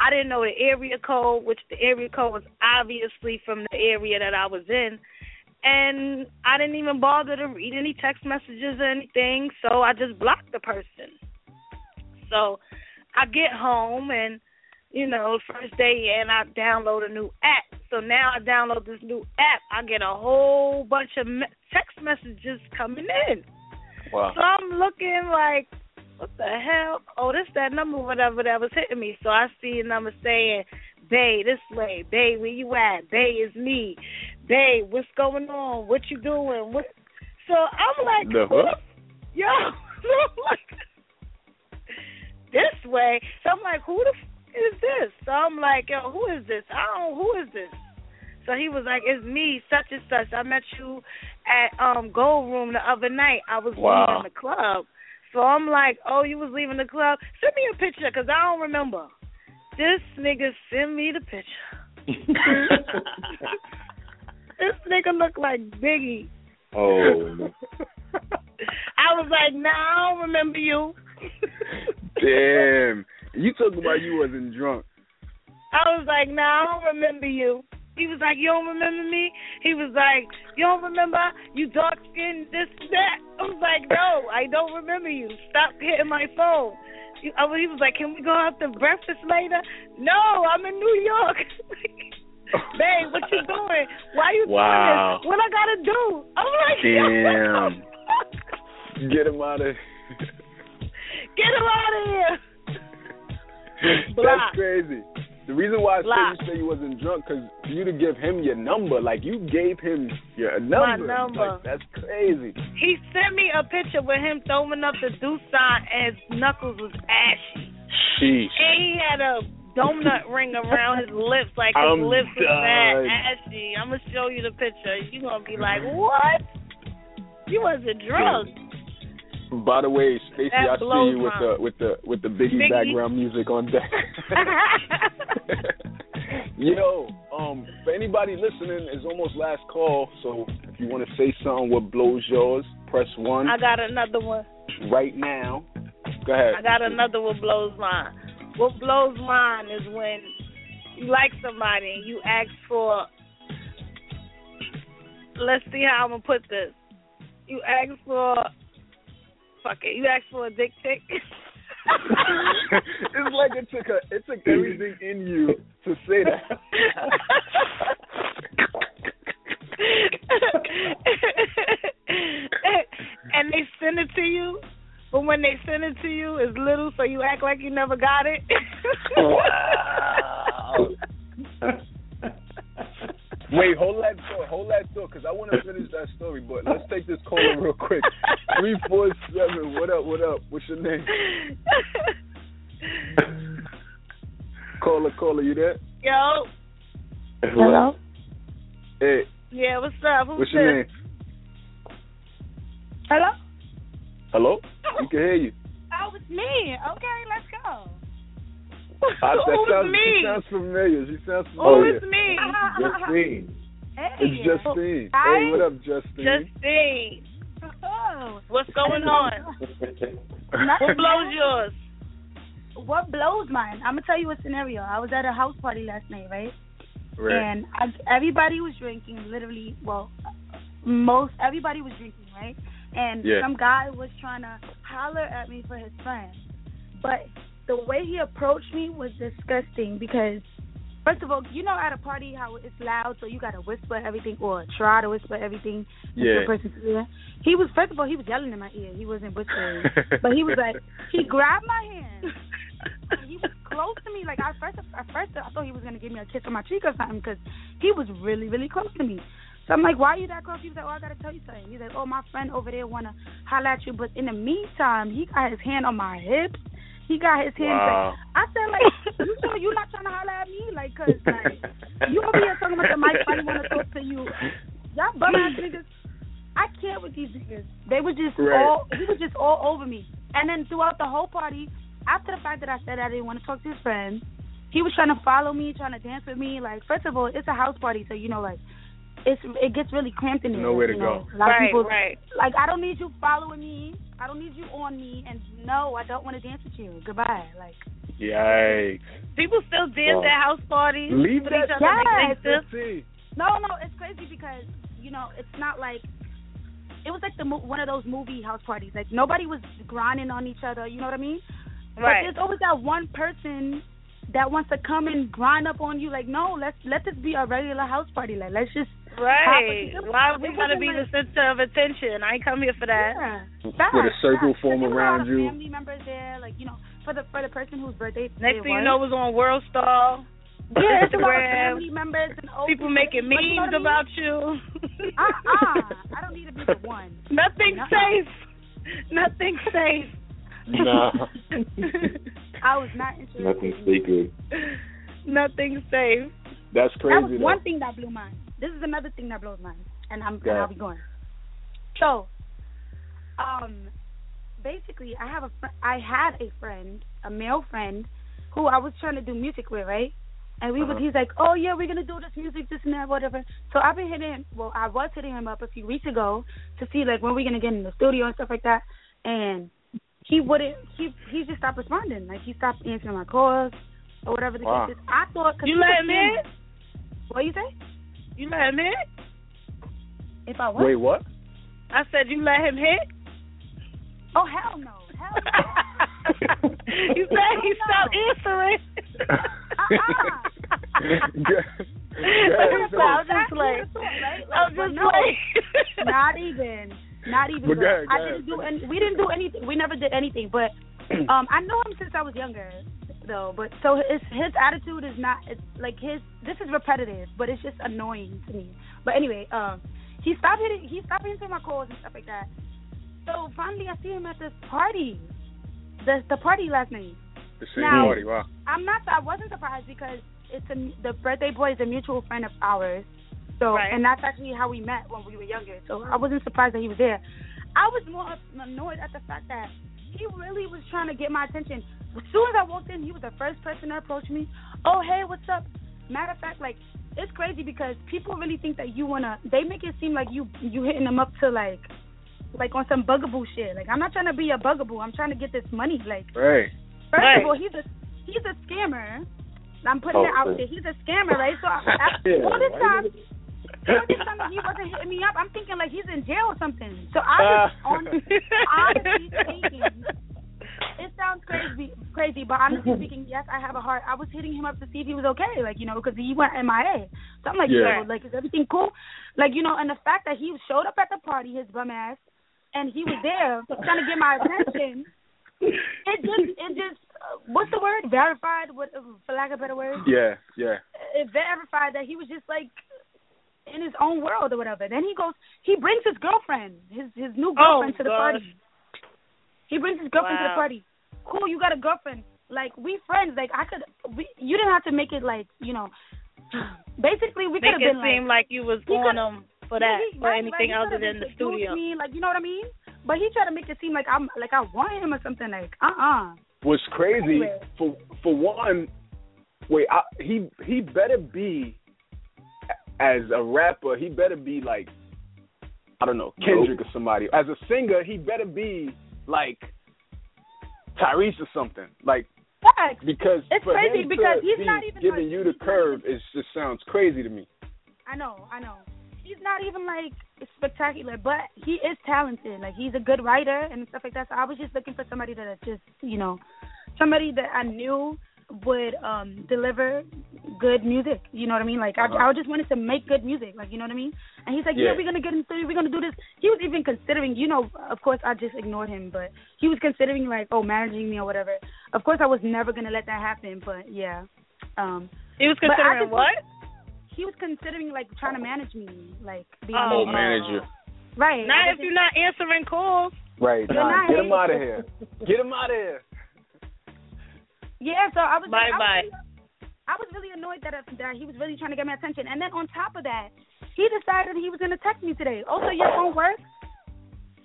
I didn't know the area code, which the area code was obviously from the area that I was in. And I didn't even bother to read any text messages or anything, so I just blocked the person. So I get home and you know, first day and I download a new app. So now I download this new app. I get a whole bunch of me- text messages coming in. Wow. So I'm looking like, what the hell? Oh, this that number, whatever that was hitting me. So I see a number saying, Bay, this way. Bay, where you at? Bay is me. Bay, what's going on? What you doing? What? So I'm like, The what? yo, like, this way. So I'm like, who the is this? So I'm like, yo, who is this? I don't. Who is this? So he was like, it's me, such and such. I met you at um Gold Room the other night. I was Wow. leaving the club. So I'm like, oh, you was leaving the club? Send me a picture because I don't remember. This nigga send me the picture. this nigga look like Biggie. Oh. I was like, nah, I don't remember you. Damn. You talking about you wasn't drunk. I was like, nah, I don't remember you. He was like, you don't remember me? He was like, you don't remember? You dark skinned, this, that. I was like, no, I don't remember you. Stop hitting my phone. I was- He was like, can we go out to breakfast later? No, I'm in New York. Babe, what you doing? Why you Wow. doing this? What I gotta do? I'm like, Damn. Get him out of Get him out of here. That's crazy. The reason why I Block. said you say you wasn't drunk because for you to give him your number, like you gave him your number. My number. Like, that's crazy. He sent me a picture with him throwing up the do sign and his knuckles was ashy. Sheesh. And he had a donut ring around his lips, like his I'm lips was that ashy. I'm gonna show you the picture. You gonna be like, what? You wasn't drunk. By the way, Stacy, I see you with the with the with the Biggie, Biggie. background music on deck. Yo, um, for anybody listening, it's almost last call. So if you want to say something, what blows yours, press one I got another one. right now. Go ahead. I got another one blows mine. What blows mine is when you like somebody and you ask for let's see how I'm gonna put this. You ask for fuck it, you ask for a dick pic. it's like it took a it took everything in you to say that. and they send it to you, but when they send it to you, it's little, so you act like you never got it. Wow. Wait, hold that thought. Hold that thought, because I want to finish that story. But let's take this caller real quick. Three four seven. What up? What up? What's your name? Caller, caller, you there? Yo, Hello? Hey, yeah, what's up? Who's what's your this? name? Hello? Hello? We can hear you. Oh, it's me. Okay, let's go. That Who's sounds, me? She sounds familiar. She sounds familiar. is me? Justine. Hey. It's Justine. Hi. Hey, what up, Justine? Justine. Oh, What's going on? What blows yours? what blows mine? I'm gonna tell you a scenario. I was at a house party last night, right? Right. And I, everybody was drinking. Literally, well, most everybody was drinking, right? And Yeah. some guy was trying to holler at me for his friend, but the way he approached me was disgusting because First of all, you know at a party how it's loud, so you gotta whisper everything or try to whisper everything. Yeah. The person's ear. He was first of all he was yelling in my ear. He wasn't whispering, but he was like he grabbed my hand. he was close to me. Like at first, at first I thought he was gonna give me a kiss on my cheek or something because he was really, really close to me. So I'm like, why are you that close? He was like, oh, I gotta tell you something. He's like, oh, my friend over there wanna holler at you, but in the meantime, he got his hand on my hips. He got his hands. Wow. Like, I said, like, you sure you not trying to holler at me? Like, cause like you over here talking about the mic, I didn't want to talk to you. Y'all bum ass niggas. I can't with these niggas. They were just Right. all. He was just all over me. And then throughout the whole party, after the fact that I said I didn't want to talk to his friends, he was trying to follow me, trying to dance with me. Like, first of all, it's a house party, so you know, like, it's it gets really cramped in there. Nowhere to you know? go. A lot of Right, people, right. Like, I don't need you following me. I don't need you on me. And no, I don't want to dance with you. Goodbye. Like, Yikes. People still dance Wow. at house parties. Leave with that each other Yes. things stiff. No, no, it's crazy because you know it's not like it was like the mo- one of those movie house parties. Like nobody was grinding on each other. You know what I mean? Right. But there's always that one person that wants to come and grind up on you. Like, no, let's let this be a regular house party. Like, let's just Right. Why it we gotta be like- the center of attention? I ain't come here for that. yeah. With a circle facts. form There were a around you. Family members there, like you know, for the for the person whose birthday. Next it thing you know, was on World Star. yeah, it's a lot of Instagram. family members and old People making like, you know memes about you. mean? Uh-uh. I don't need to be the one. Nothing Nuh-uh. safe. Nothing safe. Nah. I was not interested. Nothing in- sacred. Nothing safe. That's crazy. That was though. one thing that blew mine. This is another thing that blows my mind, and I'm Go and I'll be going. So, um, basically, I have a fr- I had a friend, a male friend, who I was trying to do music with, right? And we was Uh-huh. he's like, oh yeah, we're gonna do this music, this and that, whatever. So I've been hitting, well, I was hitting him up a few weeks ago to see like when we're gonna get in the studio and stuff like that, and he wouldn't. He he just stopped responding. Like he stopped answering my calls or whatever the Wow. case is. I thought cause You he let was him in? What you say? You let him hit? If I what? Wait, what? I said you let him hit. Oh hell no, hell no. you said he stopped answering. Yeah, so- I'm just playing. I'm just playing. not even, not even. But go ahead, go I didn't do any. We didn't do anything. We never did anything. But um, I know him since I was younger, though. But so his his attitude is not. It's like his. This is repetitive, but it's just annoying to me. But anyway, um, he stopped hitting. He stopped answering my calls and stuff like that. So finally, I see him at this party. The the party last night. The same Now- party, wow. I'm not. I wasn't surprised because it's a the birthday boy is a mutual friend of ours. So Right. and that's actually how we met when we were younger. So I wasn't surprised that he was there. I was more annoyed at the fact that he really was trying to get my attention. As soon as I walked in, he was the first person to approach me. Oh hey, what's up? Matter of fact, like it's crazy because people really think that you wanna. They make it seem like you you hitting them up to like like on some bugaboo shit. Like I'm not trying to be a bugaboo. I'm trying to get this money. Like Right. First Right. of all, he's a he's a scammer. I'm putting Oh, it out there. He's a scammer, right? So I, I, Yeah, all this time, all this time he wasn't hitting me up, I'm thinking like he's in jail or something. So I was on honestly speaking, it sounds crazy, crazy, but honestly speaking, yes, I have a heart. I was hitting him up to see if he was okay, like you know, because he went MIA. So I'm like, Yeah. yo, like is everything cool? Like you know, and the fact that he showed up at the party, his bum ass, and he was there trying to get my attention. It just, it just, uh, what's the word? Verified, what, for lack of a better word. Yeah, yeah. It verified that he was just like in his own world or whatever. Then he goes, he brings his girlfriend, his his new girlfriend to the gosh. party. He brings his girlfriend to the party. Cool, you got a girlfriend. Like we friends. Like I could, we, you didn't have to make it like you know. Basically, we could Make have it been seem like, like you was He on him for that, he- or right, anything right, he other than the studio. Me, like you know what I mean? But he tried to make it seem like I'm like I want him or something. Like uh uh What's crazy Anyway. for for one, wait, I, he he better be as a rapper. He better be like I don't know Kendrick or somebody. As a singer, he better be like Tyrese or something. Like Facts. because It's crazy because he's be not even giving like- you the curve. It just sounds crazy to me. I know, I know. He's not even like spectacular, but he is talented. Like he's a good writer and stuff like that. So I was just looking for somebody that just, you know, somebody that I knew would um deliver good music. You know what I mean? Like Uh-huh. I, I just wanted to make good music. Like you know what I mean? And he's like, Yeah. yeah, we're gonna get in studio. We're gonna do this. He was even considering. You know, of course, I just ignored him, but he was considering like, oh, managing me or whatever. Of course, I was never gonna let that happen. But yeah. Um, He was considering just- what? He was considering like trying to manage me, like being Oh, Oh, manager. right. Not if you're not answering calls. Right. Nah, get him out of here. Get him out of here. Yeah, so I was Bye I was bye. really- I was really annoyed that that he was really trying to get my attention, and then on top of that, he decided he was going to text me today. Also, your phone works.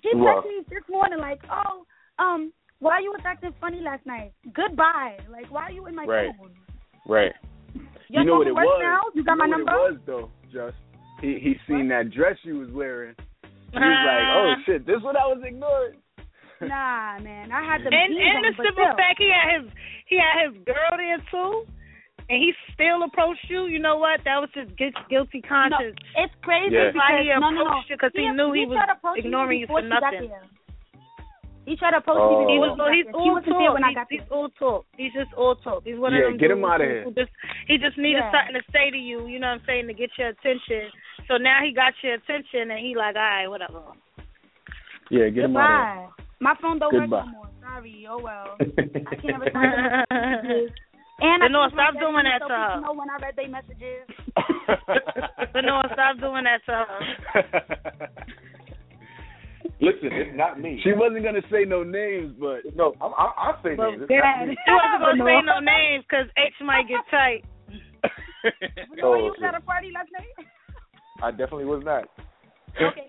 He texted me this morning like, "Oh, um, why you was acting funny last night? Goodbye. Like, why are you in my Right. phone? Right. Your you know what it works was? now? You got know my what number? It was though, just he he seen that dress you was wearing. He was like, oh shit, this what I was ignoring. Nah, man, I had the And and on, the simple still. fact he had his he had his girl there too, and he still approached you. You know what? That was his guilty conscience. No, it's crazy Yeah. because Why he no, no, no. approached you? 'Cause he knew he was tried approaching me ignoring you for nothing. He tried to approach Oh. me He was she he's all She talk. when I He's, got he's there. all talk. He's just all talk. He's one Yeah, of them get him dudes outta who- here. Just he just needed Yeah. something to say to you. You know what I'm saying to get your attention. So now he got your attention, and he like, all right, whatever. Yeah, get him out Goodbye. My phone don't work Goodbye. no more. Sorry. Oh well. I can't respond to messages. And I But no, changed stop doing that so to her. people know when I read their messages. But no, stop doing that to her. Listen, it's not me. She wasn't gonna say no names, but no, I, I, I'll say But names. It's get not me. She wasn't gonna say No. no names because H might get tight. You know when Oh, you was at a party last night? I definitely was not. Okay.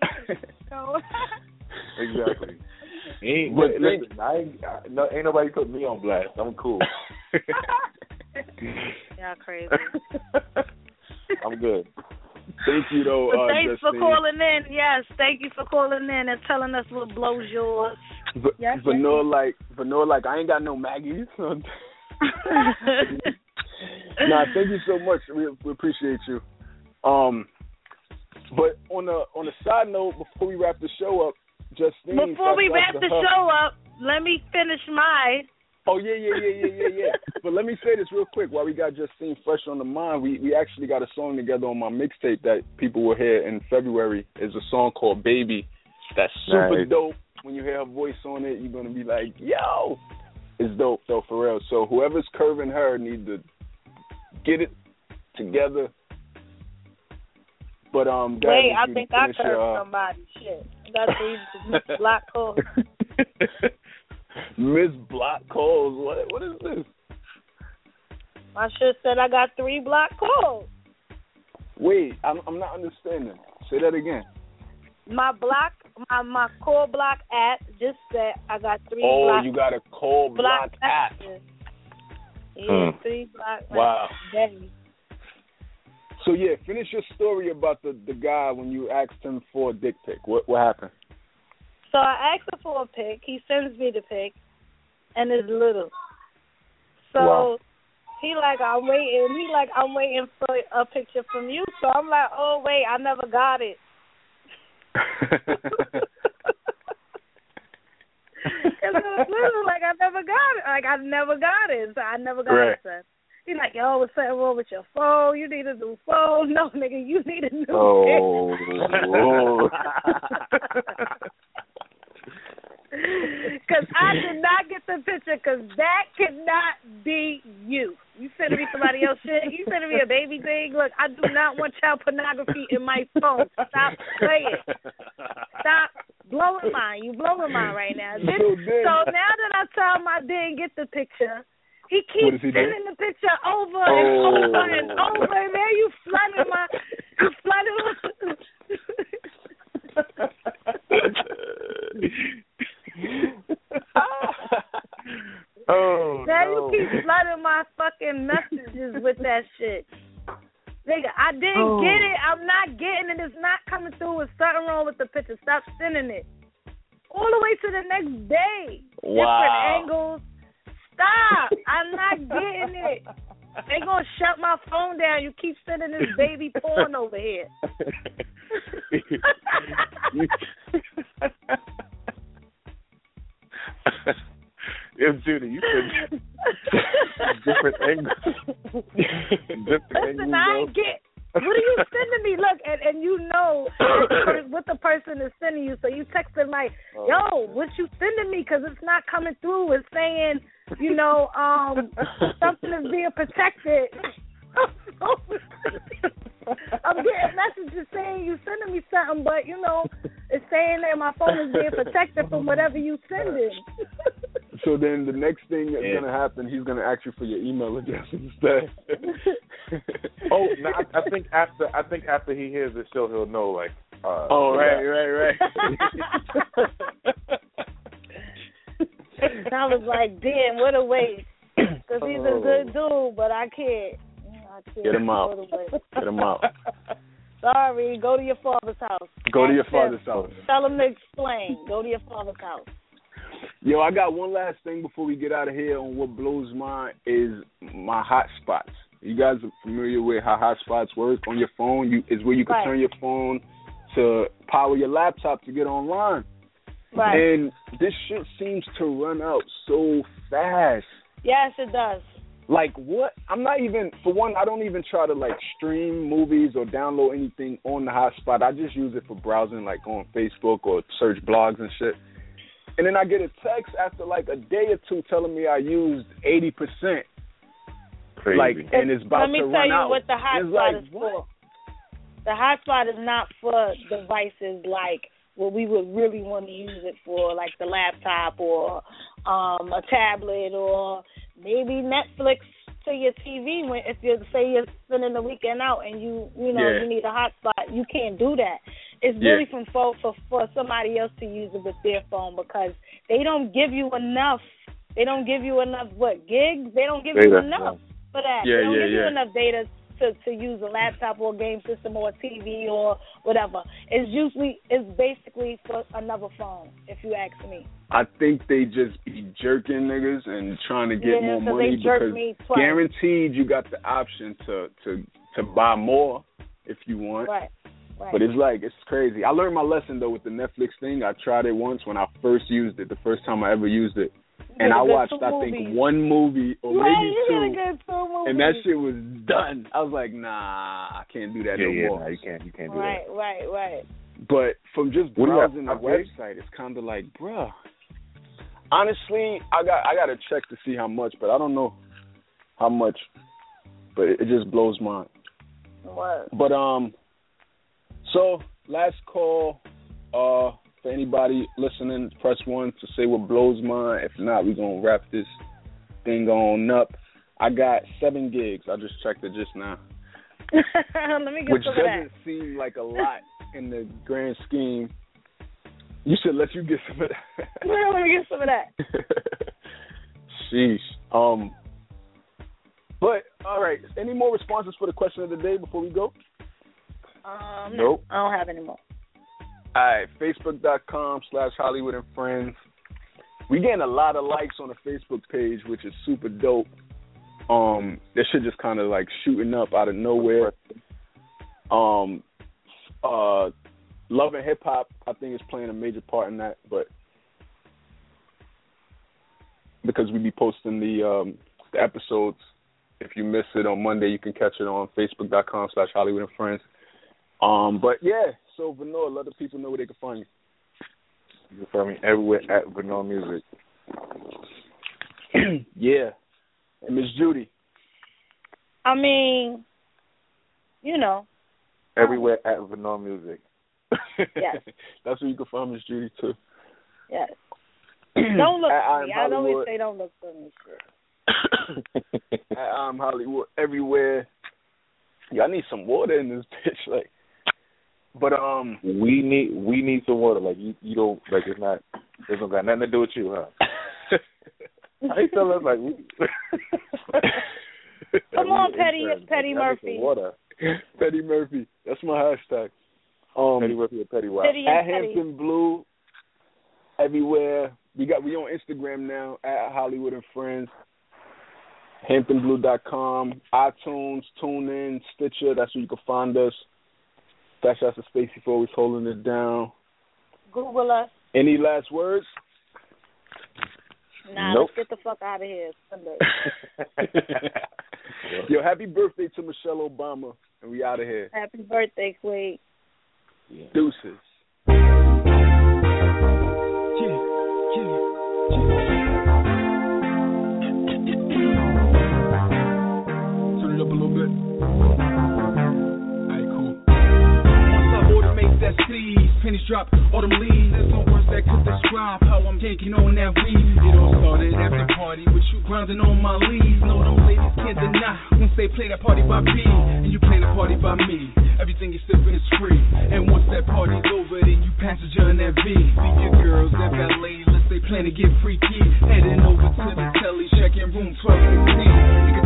So Exactly. Ain't, But listen, I ain't, I, no, ain't nobody put me on blast. I'm cool. Y'all crazy. I'm good. Thank you though, uh, thanks for calling in. Yes, thank you for calling in and telling us what blows yours. V- Yes, Vanilla like Vanilla like I ain't got no Maggies. nah, thank you so much. We, we appreciate you. Um, but on a on a side note, before we wrap the show up, Justine. Before we wrap out the her- show up, let me finish my. Oh yeah, yeah, yeah, yeah, yeah, yeah. but let me say this real quick while we got Justine fresh on the mind. We we actually got a song together on my mixtape that people will hear in February. Is a song called Baby. That's super Nice. dope. When you hear her voice on it, you're gonna be like, yo, it's dope though for real. So whoever's curving her need to get it together. But um, go Wait, I think I your, uh, somebody. Shit, got these black calls. Miss Block calls. What what is this? I should said I got three black calls. Wait, I'm I'm not understanding. Say that again. My block, my my call block app just said I got three Oh, black you got a call block app. messages. Yeah, Hmm. three black Wow. messages. So yeah, finish your story about the the guy when you asked him for a dick pic. What what happened? So I asked him for a pic. He sends me the pic, and it's little. So Wow. he like I'm waiting. He like I'm waiting for a picture from you. So I'm like, oh wait, I never got it. Cause it was little, like I never got it. Like I never got it. So I never got Right. it. Son. He like, yo, what's something wrong with your phone? You need a new phone. No, nigga, you need a new Oh. Because I did not get the picture because that could not be you. You sending me somebody else shit. You sending me a baby thing. Look, I do not want child pornography in my phone. Stop playing. Stop blowing mine. You blowing mine right now. This, So now that I tell I didn't get the picture, he keeps he sending the picture over and Oh. over and over. And man, you flooding my, you flooding my. oh Now no. you keep flooding my fucking messages with that shit. Nigga, I didn't Oh. get it. I'm not getting it. It's not coming through. There's something wrong with the picture. Stop sending it. All the way to the next day. Wow. Different angles. Stop. I'm not getting it. They gonna shut my phone down. You keep sending this baby porn over here. If Judy, you said different angles. Listen, I ain't get. What are you sending me? Look, and, and you know what the person is sending you. So you text them like, "Yo, what you sending me? Because it's not coming through. It's saying, you know, um, something is being protected." I'm getting messages saying you sending me something, but you know, it's saying that my phone is being protected from whatever you sending. So then the next thing that's Yeah. gonna happen, he's gonna ask you for your email address instead. oh, no, I, I think after I think after he hears the show, he'll know. Like, uh, Oh, right, yeah. right, right. I was like, damn, what a waste. Because he's a good dude, but I can't. Get him out. What a waste. Get him out. Sorry, go to your father's house. Go to your father's house. Tell him to explain. Go to your father's house. Yo, I got one last thing before we get out of here on what blows mine is my hotspots. You guys are familiar with how hotspots work on your phone? You is where you can Right. turn your phone to power your laptop to get online. Right. And this shit seems to run out so fast. Yes, it does. Like what? I'm not even for one. I don't even try to like stream movies or download anything on the hotspot. I just use it for browsing, like on Facebook or search blogs and shit. And then I get a text after like a day or two telling me I used eighty percent, Crazy. like, and it's about Let me to tell run you out. what the hotspot like, is what? for. The hotspot is not for devices like what we would really want to use it for, like the laptop or um a tablet or maybe Netflix to your TV. When if you say you're spending the weekend out and you you know Yeah. you need a hotspot, you can't do that. It's Yeah. really from for, for for somebody else to use it with their phone because they don't give you enough. They don't give you enough what gigs. They don't give you enough for that. Yeah, they don't yeah, give you enough data to to use a laptop or a game system or a TV or whatever. It's usually it's basically for another phone, if you ask me. I think they just be jerking niggas and trying to get Yeah, more money because guaranteed you got the option to to to buy more if you want. Right. Right. But it's like it's crazy. I learned my lesson though with the Netflix thing. I tried it once when I first used it, the first time I ever used it, and I had a good watched two I movies. think one movie or right, maybe you had a two, good two movies. and that shit was done. I was like, nah, I can't do that yeah, no yeah, more. no, you can't, you can't do Right, right, right. But from just What do you have, browsing the website, it's kind of like, bruh. Honestly, I got I got to check to see how much, but I don't know how much. But it, it just blows my. What? But um, so last call. Uh, for anybody listening, press one to say what blows mine. If not, we're gonna wrap this thing on up. I got seven gigs. I just checked it just now, Let me get which some of that. doesn't seem like a lot in the grand scheme. You should let you get some of that. Let me get some of that. Sheesh. Um. But all right. Any more responses for the question of the day before we go? Um, Nope. I don't have any more. All right, Facebook.com slash Holliewood and Friends. We getting a lot of likes on the Facebook page, which is super dope. Um, this shit just kind of like shooting up out of nowhere. Um, uh, Love and Hip Hop, I think, is playing a major part in that, but because we be posting the um the episodes. If you miss it on Monday, you can catch it on Facebook.com slash Holliewood and Friends. Um, but yeah, so Vanilla, let the people know where they can find you. You can find me everywhere at Vanilla Music. yeah. And Miss Juddy. I mean, you know, Everywhere at Vanilla Music. Yes. That's where you can find Miss Juddy too. yes. Don't look At for I'm me. I always Holliewood. say don't look for me. Shit. At I'm Holliewood everywhere. Yeah, I need some water in this bitch. Like, but um, we need we need some water. Like you, you don't like it's not. It don't got nothing to do with you, huh? How you tell us like we? Come on, Petty- Petty like, I need some Murphy. Water. Petty Murphy. That's my hashtag. Um, Petty Murphy and Petty Wild. Petty at and Petty. Hampton Blue, everywhere. We got we on Instagram now at Holliewood and Friends. HamptonBlue.com, iTunes, TuneIn, Stitcher. That's where you can find us. Shout out to Spacey for always holding it down. Google us. Any last words? Nah, nope. let's get the fuck out of here. Sunday. Yo, happy birthday to Michelle Obama, and we out of here. Happy birthday, Queen. Yeah. Deuces. that seed. Pennies drop, autumn leaves. There's no words that could describe how I'm yanking on that weed. It all started at the party with you grinding on my leaves. No, those ladies can't deny once they play that party by me, and you play the party by me. Everything is sipping is free, and once that party's over, then you passenger in that V. See your girls at ballet, unless they plan to get freaky. Heading over to the telly, checking room 1216.